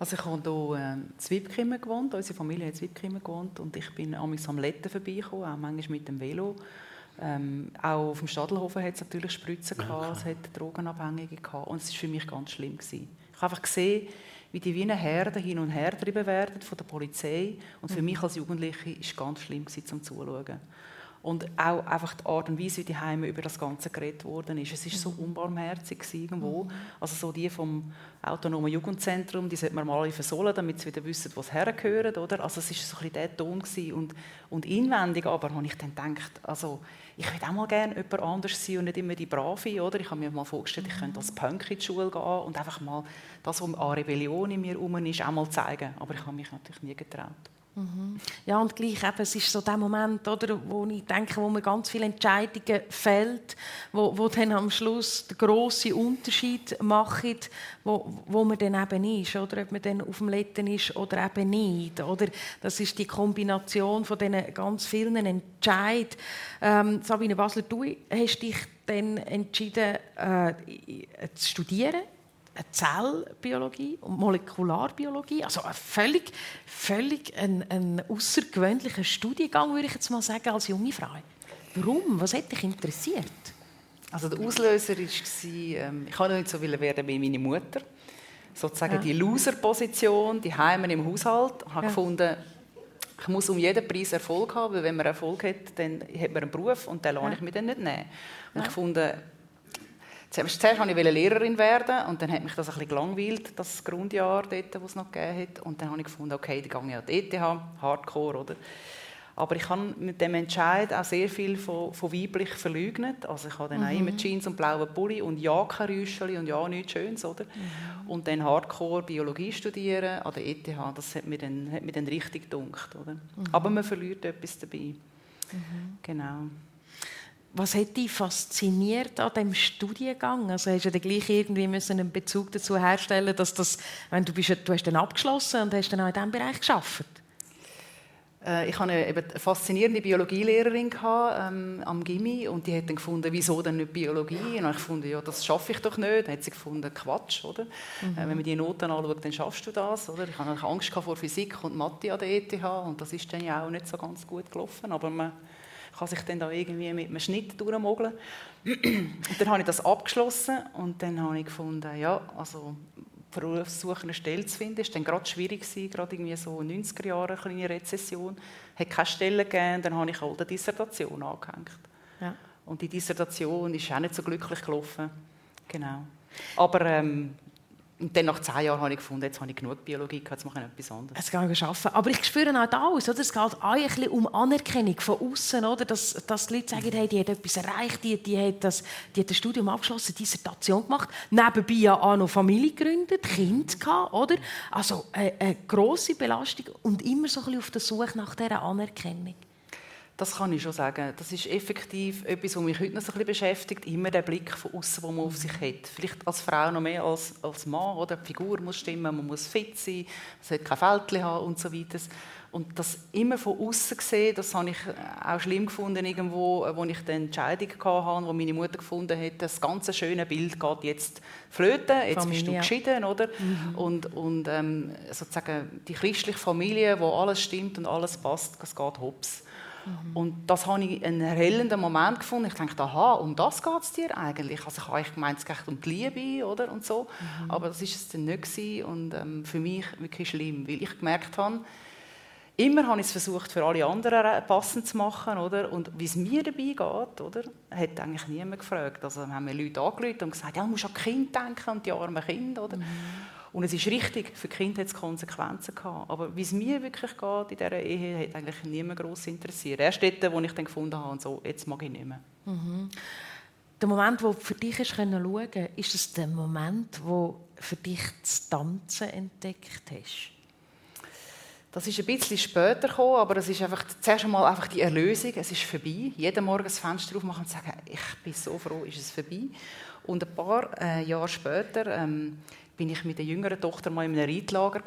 [SPEAKER 3] Also ich habe hier in Zwipkimmen gewohnt, unsere Familie hat in Zwipkimmen gewohnt und ich bin am Letten vorbeigekommen, auch manchmal mit dem Velo. Ähm, auch auf dem Stadelhofen hat es natürlich Spritzen gehabt, ja, es hat Drogenabhängige gehabt und es war für mich ganz schlimm gewesen. Ich habe einfach gesehen, wie die Wiener Herde hin und her getrieben werden von der Polizei und für mhm. mich als Jugendliche war es ganz schlimm gewesen, zum Zuschauen. Und auch einfach die Art und Weise, wie die Heime über das Ganze geredet worden ist. Es war so mhm. unbarmherzig irgendwo. Mhm. Also so die vom autonomen Jugendzentrum, die sollte man mal alle versohlen, damit sie wieder wissen, wo sie hergehören, oder? Also es war so ein bisschen der Ton gewesen. Und, und inwendig aber habe ich dann gedacht, also ich würde auch mal gerne jemand anders sein und nicht immer die Brave, oder? Ich habe mir mal vorgestellt, ich könnte als Punk in die Schule gehen und einfach mal das, was an Rebellion in mir herum ist, auch mal zeigen. Aber ich habe mich natürlich nie getraut.
[SPEAKER 2] Ja, und gleich eben, es ist so der Moment, oder, wo ich denke, wo man ganz viele Entscheidungen fällt, wo, wo dann am Schluss den grossen Unterschied macht, wo, wo man dann eben ist, oder ob man dann auf dem Letten ist oder eben nicht. Oder? Das ist die Kombination von diesen ganz vielen Entscheidungen. Ähm, Sabine Basler, du hast dich dann entschieden, äh, zu studieren Zellbiologie und Molekularbiologie. Also ein völlig, völlig ein, ein außergewöhnlicher Studiengang, würde ich jetzt mal sagen, als junge Frau. Warum? Was hat dich interessiert?
[SPEAKER 3] Also der Auslöser war, ähm, ich wollte nicht so werden wie meine Mutter. Sozusagen ja. die Loser-Position, die Heime im Haushalt. Ich habe ja. gefunden, ich muss um jeden Preis Erfolg haben, weil wenn man Erfolg hat, dann hat man einen Beruf und den lasse ja. ich mir dann nicht nehmen. Und ich fand, Zuerst wollte ich Lehrerin werden und dann hat mich das ein bisschen gelangweilt, das Grundjahr dort, das es noch gegeben hat. Und dann habe ich gefunden, okay, dann gehe ich an die ETH, Hardcore, oder? Aber ich habe mit dem Entscheid auch sehr viel von, von weiblich verleugnet. Also ich habe dann mhm. auch immer Jeans und blauen Pulli und ja kein Rüscheli und ja nichts Schönes, oder? Mhm. Und dann Hardcore Biologie studieren an der ETH, das hat mir dann, hat mir dann richtig gedunkt, oder? Mhm. Aber man verliert etwas dabei. Mhm. Genau
[SPEAKER 2] was hat dich fasziniert an dem Studiengang? Also hast du dann gleich irgendwie müssen einen Bezug dazu herstellen, dass das, wenn du bist, du hast dann abgeschlossen und hast dann auch in diesem Bereich geschafft.
[SPEAKER 3] Äh, ich hatte eine faszinierende Biologielehrerin ähm, am Gimmi und die hat dann gefunden, wieso denn nicht Biologie? Und ich fand, ja, das schaffe ich doch nicht. Dann hat sie gefunden, Quatsch, oder? Mhm. Äh, wenn man die Noten anschaut, dann schaffst du das, oder? Ich hatte Angst vor Physik und Mathe an der ETH und das ist dann ja auch nicht so ganz gut gelaufen, aber man kann sich dann da irgendwie mit einem Schnitt durchmogeln. und dann habe ich das abgeschlossen und dann habe ich gefunden, ja, also Berufssuche eine Stelle zu finden, ist dann gerade schwierig gewesen, gerade irgendwie so 90er Jahre, eine kleine Rezession, hat keine Stelle gegeben, dann habe ich halt eine Dissertation angehängt. Ja. Und die Dissertation ist auch nicht so glücklich gelaufen. Genau. Aber ähm, und dann nach zehn Jahren habe ich gefunden, jetzt habe ich genug Biologie gehabt, jetzt mache ich etwas anderes.
[SPEAKER 2] Es ich arbeiten. Aber ich spüre auch aus, oder? es geht auch ein um Anerkennung von außen, oder? Dass, dass die Leute sagen, hey, die hat etwas erreicht, die, die, hat das, die hat ein Studium abgeschlossen, Dissertation gemacht, nebenbei ja auch noch Familie gegründet, Kind gehabt, oder? Also eine, eine grosse Belastung und immer so ein bisschen auf der Suche nach dieser Anerkennung.
[SPEAKER 3] Das kann ich schon sagen. Das ist effektiv etwas, was mich heute noch so ein bisschen beschäftigt. Immer der Blick von außen, den man auf sich hat. Vielleicht als Frau noch mehr als als Mann. Oder? Die Figur muss stimmen, man muss fit sein, man sollte kein Fältchen haben und so weiter. Und das immer von außen gesehen, das habe ich auch schlimm gefunden, irgendwo, wo ich die Entscheidung hatte, wo meine Mutter gefunden hat, das ganze schöne Bild geht jetzt flöten, jetzt Familie. bist du geschieden, oder? Mhm. Und, und ähm, sozusagen die christliche Familie, wo alles stimmt und alles passt, das geht hops. Mhm. Und das habe ich einen erhellenden Moment gefunden. Ich dachte, aha, um das geht es dir eigentlich. Also ich habe eigentlich gemeint, es geht um die Liebe oder, und so. Mhm. Aber das war es dann nicht gewesen. und ähm, für mich wirklich schlimm, weil ich gemerkt habe, immer habe ich es versucht, für alle anderen passend zu machen, oder? Und wie es mir dabei geht, oder? Hat eigentlich niemand gefragt. Also haben mir Leute angerufen und gesagt, ja, du musst an Kind denken und die armen Kinder, oder? Mhm. Und es ist richtig, für die Kinder hat es Konsequenzen gehabt. Aber wie es mir wirklich geht in dieser Ehe, hat eigentlich niemand gross interessiert. Erst dort, wo ich dann gefunden habe, und so, jetzt mag ich nicht mehr.
[SPEAKER 2] Mhm. Der Moment, wo du für dich schauen konntest, ist es der Moment, wo für dich das Tanzen entdeckt hast?
[SPEAKER 3] Das ist ein bisschen später gekommen, aber es ist einfach zuerst einmal einfach die Erlösung. Es ist vorbei. Jeden Morgen das Fenster aufmachen und sagen, ich bin so froh, ist es vorbei. Und ein paar äh, Jahre später ähm, bin ich mit der jüngeren Tochter mal in einem Reitlager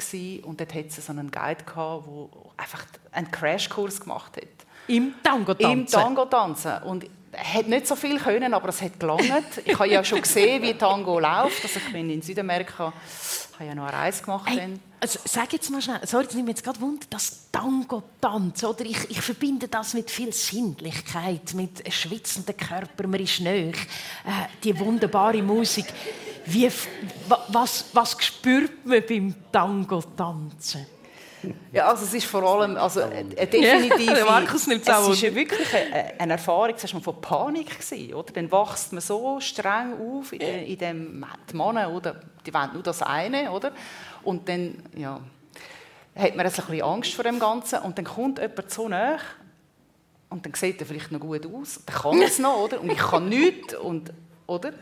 [SPEAKER 3] und dort hatte sie so einen Guide gehabt, der einfach einen Crashkurs gemacht hat.
[SPEAKER 2] Im Tango-Tanzen?
[SPEAKER 3] Im Tango-Tanzen. Und er hat nicht so viel können, aber es hat gelangt. Ich habe ja schon gesehen, wie Tango läuft. Also ich bin in Südamerika, habe ja noch eine Reise gemacht.
[SPEAKER 2] Hey, also sag jetzt mal schnell, sorry, das nimmt jetzt gerade Wunder, das Tango-Tanz, oder? Ich, ich verbinde das mit viel Sinnlichkeit, mit schwitzenden Körper, man ist näher, äh, die wunderbare Musik. Wie, was, was spürt man beim Tango-Tanzen?
[SPEAKER 3] Ja, also es ist vor allem also, eine definitive...
[SPEAKER 2] Ja, Markus nimmt
[SPEAKER 3] es auch Es ist wirklich eine, eine Erfahrung das von Panik gewesen, oder? Dann wächst man so streng auf in, dem, in dem die Männer, oder? Die wollen nur das eine, oder? Und dann, ja, hat man ein bisschen Angst vor dem Ganzen und dann kommt jemand so nah und dann sieht er vielleicht noch gut aus, dann kann es noch, oder? Und ich kann nichts, und, oder?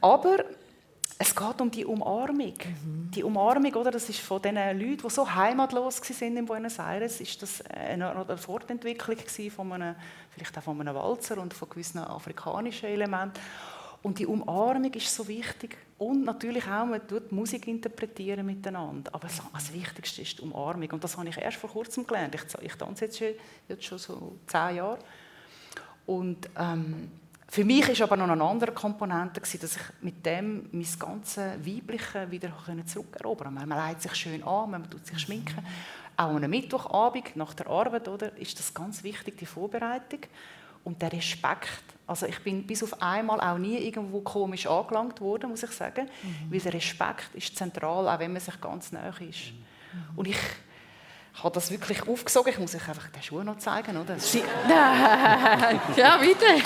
[SPEAKER 3] Aber es geht um die Umarmung. Mhm. Die Umarmung, oder, das ist von den Leuten, die so heimatlos waren in Buenos Aires, ist das eine Fortentwicklung von einem, vielleicht auch von einem Walzer und von gewissen afrikanischen Elementen. Und die Umarmung ist so wichtig. Und natürlich auch, man tut Musik interpretieren miteinander. Aber das Wichtigste ist die Umarmung. Und das habe ich erst vor kurzem gelernt. Ich, ich tanze jetzt schon, jetzt schon so zehn Jahre. Und ähm, Für mich war aber noch eine andere Komponente, dass ich mit dem mein ganzes Weibliche wieder zurückerobern konnte. Man legt sich schön an, man tut sich schminken. Auch am Mittwochabend nach der Arbeit oder, ist das ganz wichtig, die Vorbereitung. Und der Respekt. Also ich bin bis auf einmal auch nie irgendwo komisch angelangt worden, muss ich sagen. Mhm. Weil der Respekt ist zentral, auch wenn man sich ganz nahe ist. Mhm. Und ich ich habe das wirklich aufgesogen. Ich muss euch einfach den Schuh noch zeigen, oder?
[SPEAKER 2] Ja, bitte.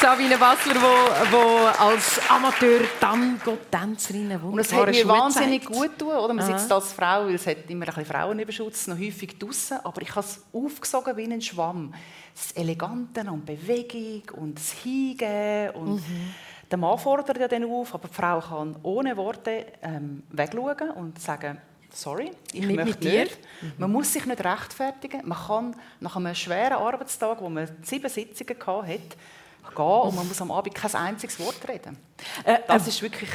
[SPEAKER 2] Sabine Bassler, wo, wo als Amateur-Tango-Tänzerin
[SPEAKER 3] Und es hat mir wahnsinnig zeigt. gut tun, oder? Man Aha. sitzt als Frau, weil es hat immer ein bisschen Frauenüberschutz, noch häufig draußen, aber ich habe es aufgesogen wie ein Schwamm. Das Elegante und Bewegung und das Hingehen und mhm der Mann fordert ja dann auf, aber die Frau kann ohne Worte ähm, wegschauen und sagen, sorry, ich nicht möchte nicht. Mhm. Man muss sich nicht rechtfertigen. Man kann nach einem schweren Arbeitstag, wo man sieben Sitzungen hatte, gehen und man muss am Abend kein einziges Wort reden. Äh, das äh, ist wirklich...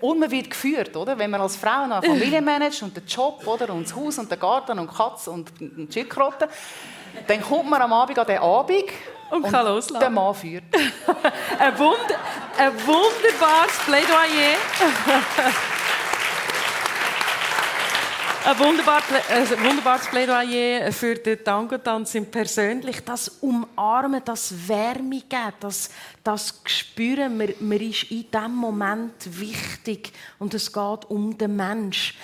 [SPEAKER 3] Und man wird geführt, oder? Wenn man als Frau eine Familie managt und den Job, oder? Und das Haus und den Garten und Katze und die Schildkröte, dann kommt man am Abend an den Abend
[SPEAKER 2] und, und kann loslassen.
[SPEAKER 3] der Mann führt.
[SPEAKER 2] ein, Wund ein wunderbares Plädoyer. Ein, wunderbar, ein wunderbares Plädoyer für den Tango-Tanz im Persönlich. Das Umarmen, das Wärme geben, das, das Spüren, man, man ist in diesem Moment wichtig und es geht um den Mensch.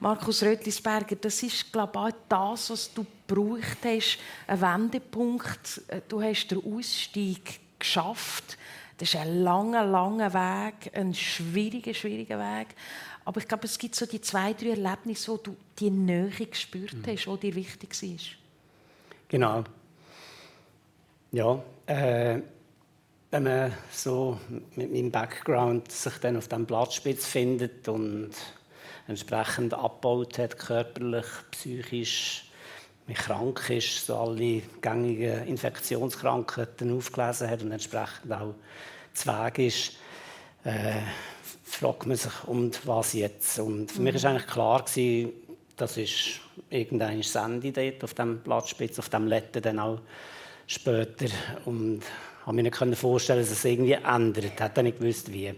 [SPEAKER 2] Markus Rötlisberger, das ist, glaube ich, das, was du gebraucht hast. Ein Wendepunkt. Du hast den Ausstieg geschafft. Das ist ein langer, langer Weg, ein schwieriger, schwieriger Weg. Aber ich glaube, es gibt so die zwei, drei Erlebnisse, wo du die Nähe gespürt mhm. hast, die dir wichtig war.
[SPEAKER 4] Genau. Ja, äh, wenn man so mit meinem Background sich dann auf dem Blattspitz findet und entsprechend abgebaut hat, körperlich, psychisch, mich krank ist, so alle gängigen Infektionskrankheiten aufgelesen hat und entsprechend auch Zweig ist, äh, fragt man sich, und was jetzt? Und für mich war eigentlich klar, gewesen, das ist irgendein Sandy dort auf dem Blattspitz, auf dem Letten dann auch später. Und ich konnte mir nicht vorstellen, dass es irgendwie ändert. Ich habe nicht gewusst, wie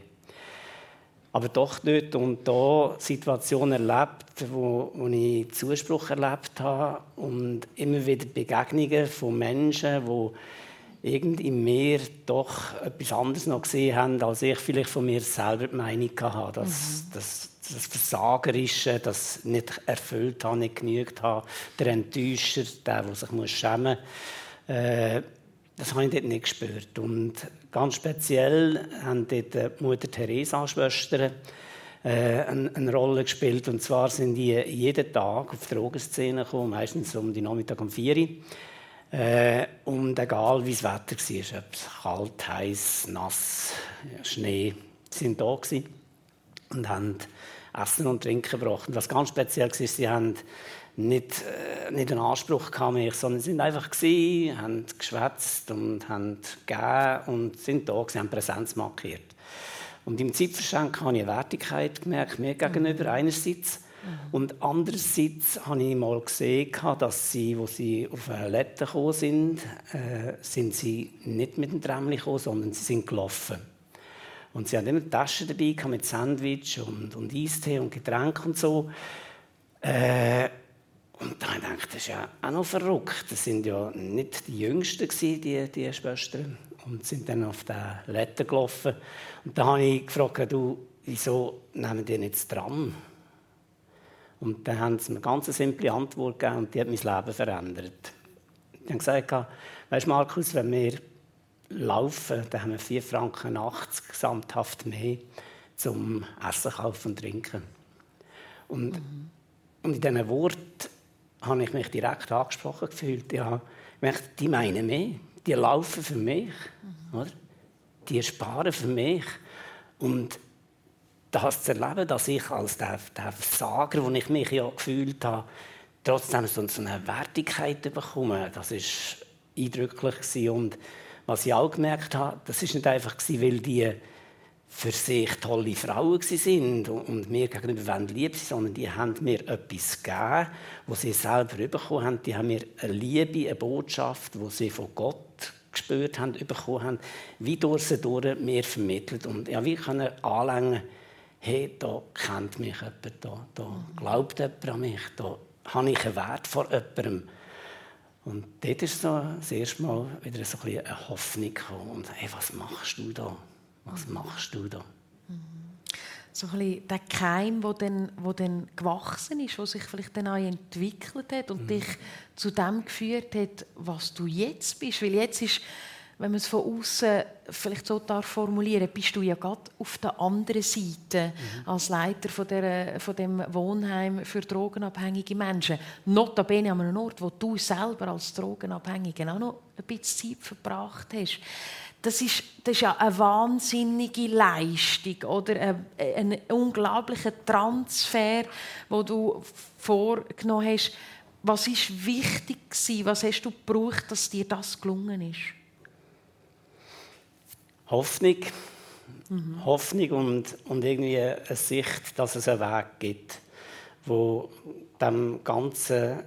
[SPEAKER 4] aber doch dort und da Situationen erlebt, wo, wo ich Zuspruch erlebt habe und immer wieder Begegnungen von Menschen, die irgendwie in mir doch etwas anderes noch gesehen haben, als ich vielleicht von mir selber die Meinung hatte. Das, mhm. das, das Versagerische, das nicht erfüllt habe, nicht genügt habe, der Enttäuscher, der, der sich schämen muss. Äh, das habe ich dort nicht gespürt. Und ganz speziell haben dort die Mutter Teresa Schwestern äh, eine, Rolle gespielt. Und zwar sind die jeden Tag auf Drogenszene gekommen, meistens um die Nachmittag um 4 Uhr. Äh, und egal wie das Wetter war, ob es kalt, heiß, nass, Schnee, sind da und haben Essen und Trinken gebracht. Und was ganz speziell war, sie haben nicht, äh, nicht einen Anspruch mehr, sondern sie sind einfach gewesen, haben geschwätzt und haben gegeben und sind da gewesen, haben Präsenz markiert. Und im Zeitverschenken habe ich eine Wertigkeit gemerkt, mir gegenüber mhm. einerseits. Und andererseits habe ich mal gesehen, dass sie, wo sie auf Letten gekommen sind, äh, sind sie nicht mit dem Tramli gekommen, sondern sie sind gelaufen. Und sie haben immer Taschen dabei mit Sandwich und, und Eistee und Getränk und so. Äh, und da habe ich gedacht, das ist ja auch noch verrückt. Das sind ja nicht die Jüngsten, die, die Schwestern. Und sind dann auf den Letter gelaufen. Und da habe ich gefragt, du, wieso nehmen die nicht das Tram? Und dann haben sie mir eine ganz simple Antwort gegeben und die hat mein Leben verändert. Die haben gesagt, weißt Markus, wenn wir laufen, dann haben wir 4 Franken 80 gesamthaft mehr zum Essen, Kaufen und Trinken. Und, mhm. und in diesen Worten habe ich mich direkt angesprochen gefühlt. Ja, die meinen mehr, die laufen für mich, mhm. oder? die sparen für mich. Und das zu erleben, dass ich als der, der Versager, wo ich mich ja gefühlt habe, trotzdem so eine Wertigkeit bekomme, das ist eindrücklich. Und was ich auch gemerkt habe, das ist nicht einfach weil die für sich tolle Frauen sind und mir gegenüber lieb sind, sondern die haben mir etwas gegeben, was sie selber bekommen haben. Die haben mir eine Liebe, eine Botschaft, die sie von Gott gespürt haben, bekommen haben, wie durch sie durch mir vermittelt. Und ja, wie können anlängen, hey, da kennt mich jemand, da, da glaubt jemand an mich, da habe ich einen Wert vor jemandem. Und dort ist so das erste Mal wieder so ein eine Hoffnung gekommen. Und hey, was machst du da? Was machst du da?
[SPEAKER 2] So ein bisschen der Keim, der dann, wo dann gewachsen ist, der sich vielleicht dann auch entwickelt hat und mhm. dich zu dem geführt hat, was du jetzt bist. Weil jetzt ist wenn man es von außen vielleicht so darf formulieren, bist du ja gerade auf der anderen Seite mhm. als Leiter von, der, von dem Wohnheim für drogenabhängige Menschen. Notabene an einem Ort, wo du selber als Drogenabhängige auch noch ein bisschen Zeit verbracht hast. Das ist, das ist ja eine wahnsinnige Leistung oder ein, ein unglaublicher Transfer, wo du vorgenommen hast. Was ist wichtig Was hast du gebraucht, dass dir das gelungen ist?
[SPEAKER 4] Hoffnung. Mhm. Hoffnung und, und irgendwie eine Sicht, dass es einen Weg gibt, wo dem Ganzen,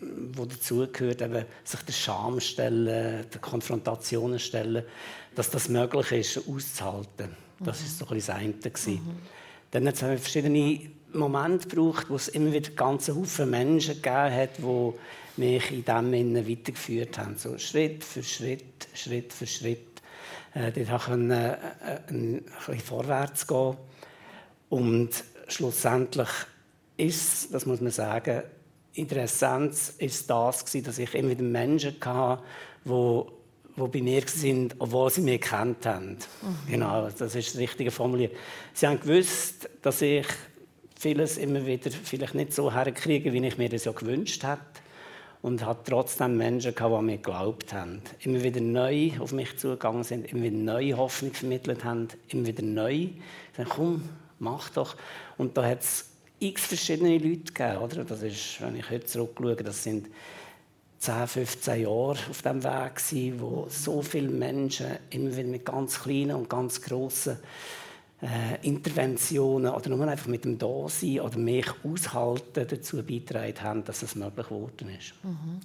[SPEAKER 4] wo dazugehört, eben sich der Scham stellen, der Konfrontationen stellen, dass das möglich ist, auszuhalten. Das mhm. ist so ein bisschen das eine. Mhm. Dann hat es verschiedene Momente gebraucht, wo es immer wieder ganze Haufen Menschen gegeben hat, die mich in dem Sinne weitergeführt haben. So Schritt für Schritt, Schritt für Schritt äh, dort können, äh, ein bisschen vorwärts gehen. Und schlussendlich ist, das muss man sagen, in der Essenz ist das gewesen, dass ich immer wieder Menschen hatte, die die bei mir sind, obwohl sie mich kennt haben. Mhm. Genau, das ist das richtige Formuliert. Sie haben gewusst, dass ich vieles immer wieder vielleicht nicht so herkriege, wie ich mir das ja gewünscht hätte und hat trotzdem Menschen gehabt, die an mich geglaubt haben. Immer wieder neu auf mich zugegangen sind, immer wieder neue Hoffnung vermittelt haben, immer wieder neu. Sagen, komm, mach doch. Und da hat es x verschiedene Leute gegeben, oder? Das ist, wenn ich heute zurückschaue, das sind 10, 15 Jahre auf dem Weg gewesen, wo so viele Menschen immer wieder mit ganz kleinen und ganz grossen äh, Interventionen oder nur einfach mit dem Dasein oder mich aushalten dazu beitragen haben, dass es möglich geworden ist.
[SPEAKER 2] Mhm.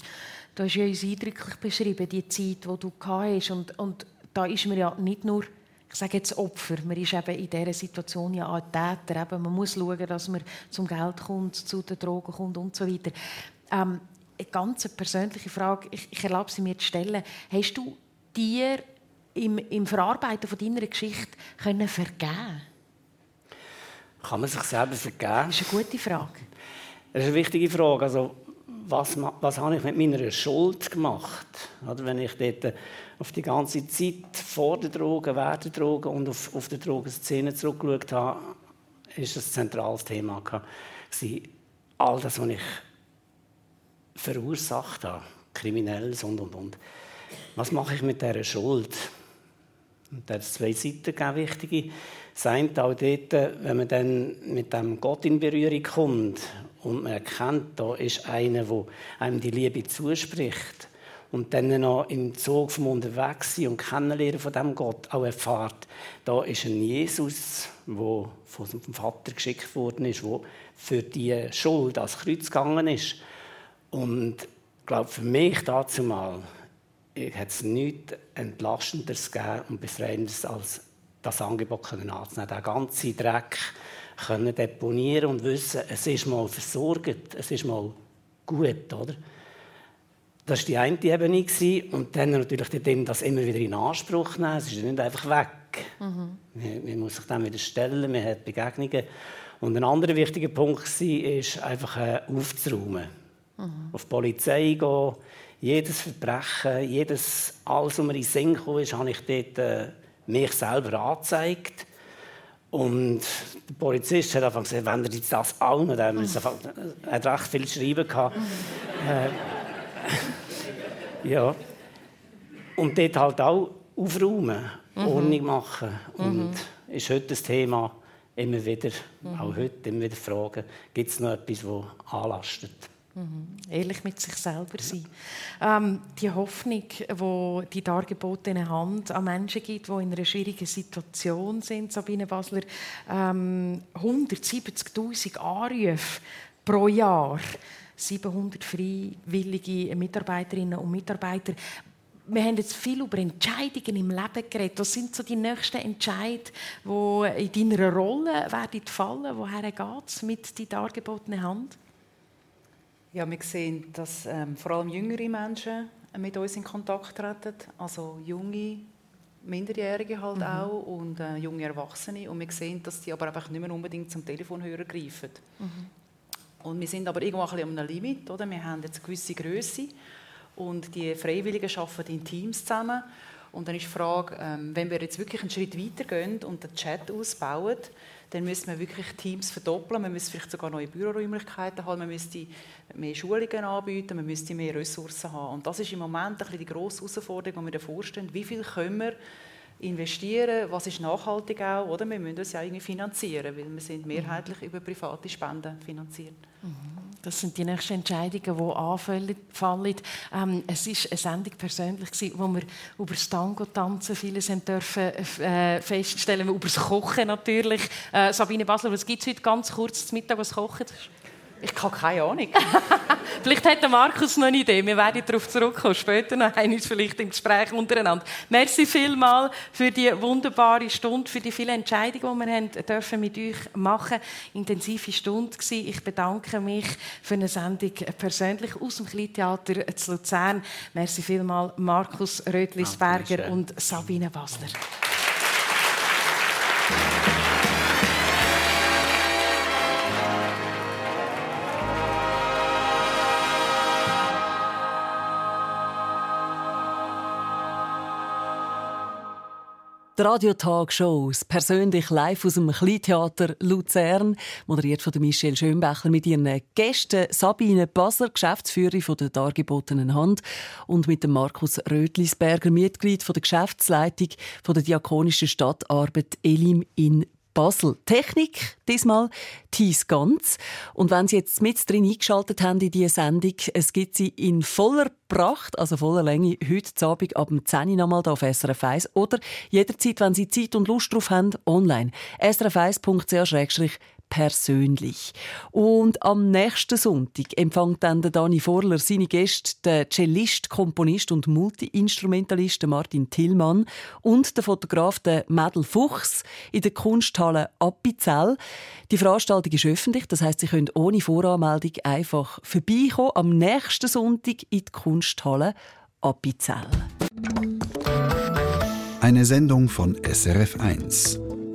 [SPEAKER 2] Du hast ja uns eindrücklich beschrieben, die Zeit, die du hast. Und, und da ist man ja nicht nur ich sage jetzt Opfer, man ist eben in dieser Situation ja auch Täter. Eben, man muss schauen, dass man zum Geld kommt, zu den Drogen kommt und so weiter. Ähm, eine ganz persönliche Frage, ich, ich erlaube sie mir zu stellen. Hast du dir im, im Verarbeiten von deiner Geschichte können vergeben
[SPEAKER 4] Kann man sich selber vergeben?
[SPEAKER 2] Das ist eine gute Frage.
[SPEAKER 4] Das ist eine wichtige Frage. Also, was, was habe ich mit meiner Schuld gemacht? Oder wenn ich dort auf die ganze Zeit vor der Droge, während der Droge und auf, auf die Drogenszene zurückgeschaut habe, ist das ein zentrales Thema. All das, was ich verursacht habe, kriminelles und und und. Was mache ich mit dieser Schuld? Und da es zwei Seiten wichtige. Das eine auch dort, wenn man dann mit dem Gott in Berührung kommt und man erkennt, da ist einer, der einem die Liebe zuspricht und dann noch im Zug vom Unterwegssein und Kennenlernen von dem Gott auch erfahrt, da ist ein Jesus, der vom Vater geschickt worden ist, der für die Schuld als Kreuz gegangen ist. Und ich glaube, für mich dazu mal hat es nichts Entlastenderes gegeben und Befreiendes als das Angebot können anzunehmen. Den ganzen Dreck können deponieren und wissen, es ist mal versorgt, es ist mal gut, oder? Das war die eine Ebene. Und dann natürlich das immer wieder in Anspruch nehmen. Es ist nicht einfach weg. Mhm. Man, man, muss sich dem wieder stellen, man hat Begegnungen. Und ein anderer wichtiger Punkt war, ist einfach äh, aufzuräumen. Mhm. Auf die Polizei gehen, jedes Verbrechen, jedes, alles, was mir in den Sinn kam, ist, habe ich dort äh, mich selber angezeigt. Und der Polizist hat einfach gesagt, wenn er jetzt das auch noch, er hat recht viel. Gehabt. äh, ja. Und dort halt auch aufräumen, mhm. Ordnung machen. Und mhm. ist heute das Thema immer wieder, mhm. auch heute immer wieder fragen, gibt es noch etwas, das anlastet?
[SPEAKER 2] Mhm. Ehrlich mit sich selber sein. Ähm, die Hoffnung, die die dargebotene Hand an Menschen gibt, die in einer schwierigen Situation sind, Sabine Basler, ähm, 170'000 Anrufe pro Jahr, 700 freiwillige Mitarbeiterinnen und Mitarbeiter. Wir haben jetzt viel über Entscheidungen im Leben geredet. Was sind so die nächsten Entscheidungen, die in deiner Rolle werden fallen? Woher geht es mit der dargebotenen Hand?
[SPEAKER 3] Ja, wir sehen, dass ähm, vor allem jüngere Menschen mit uns in Kontakt treten, also junge Minderjährige halt mhm. auch und äh, junge Erwachsene und wir sehen, dass die aber einfach nicht mehr unbedingt zum Telefonhörer greifen. Mhm. Und wir sind aber irgendwo ein bisschen an einem Limit, oder? Wir haben jetzt eine gewisse Größe und die Freiwilligen arbeiten in Teams zusammen und dann ist die Frage, ähm, wenn wir jetzt wirklich einen Schritt weiter gehen und den Chat ausbauen, dann müssen wir wirklich Teams verdoppeln. Man müsste vielleicht sogar neue Büroräumlichkeiten haben, man müsste mehr Schulungen anbieten, man müsste mehr Ressourcen haben. Und das ist im Moment ein die grosse Herausforderung, die wir davor stehen. Wie viel können wir investieren, was ist nachhaltig auch, oder? Wir müssen das ja irgendwie finanzieren, weil wir sind mehrheitlich über private Spenden finanziert.
[SPEAKER 2] Das sind die nächsten Entscheidungen, die anfallen. Ähm, es war eine Sendung persönlich, wo wir über das Tango-Tanzen vieles dürfen, äh, feststellen, über das Kochen natürlich. Äh, Sabine Basler, was gibt es heute ganz kurz zum Mittag, was kochen?
[SPEAKER 3] Ich habe keine Ahnung.
[SPEAKER 2] vielleicht hat der Markus noch eine Idee. Wir werden darauf zurückkommen. Später noch einmal vielleicht im Gespräch untereinander. Merci vielmal für die wunderbare Stunde, für die vielen Entscheidungen, die wir haben dürfen mit euch machen. Intensive Stunde gewesen. Ich bedanke mich für eine Sendung persönlich aus dem Kleintheater zu Luzern. Merci vielmal Markus Rötlisberger und Sabine Basler.
[SPEAKER 5] Die Radio-Talk-Shows, persönlich live aus dem Kleintheater Luzern, moderiert von Michelle Schönbecher mit ihren Gästen Sabine Basler, Geschäftsführerin von der dargebotenen Hand, und mit dem Markus Rötlisberger, Mitglied von der Geschäftsleitung von der diakonischen Stadtarbeit Elim in Basel. Technik, diesmal Thies Ganz. Und wenn Sie jetzt mit drin eingeschaltet haben in diese Sendung, es gibt sie in voller Pracht, also voller Länge, heute Abend ab dem 10 Uhr nochmal auf SRF 1 oder jederzeit, wenn Sie Zeit und Lust drauf haben, online. srf1.ch persönlich. Und am nächsten Sonntag empfängt dann der Dani Vorler seine Gäste, der Cellist, Komponist und Multi-Instrumentalist Martin Tillmann und der Fotograf Mädel Fuchs in der Kunsthalle Appenzell. Die Veranstaltung ist öffentlich, das heißt, Sie können ohne Voranmeldung einfach vorbeikommen am nächsten Sonntag in die Kunsthalle Appenzell.
[SPEAKER 1] Eine Sendung von SRF1.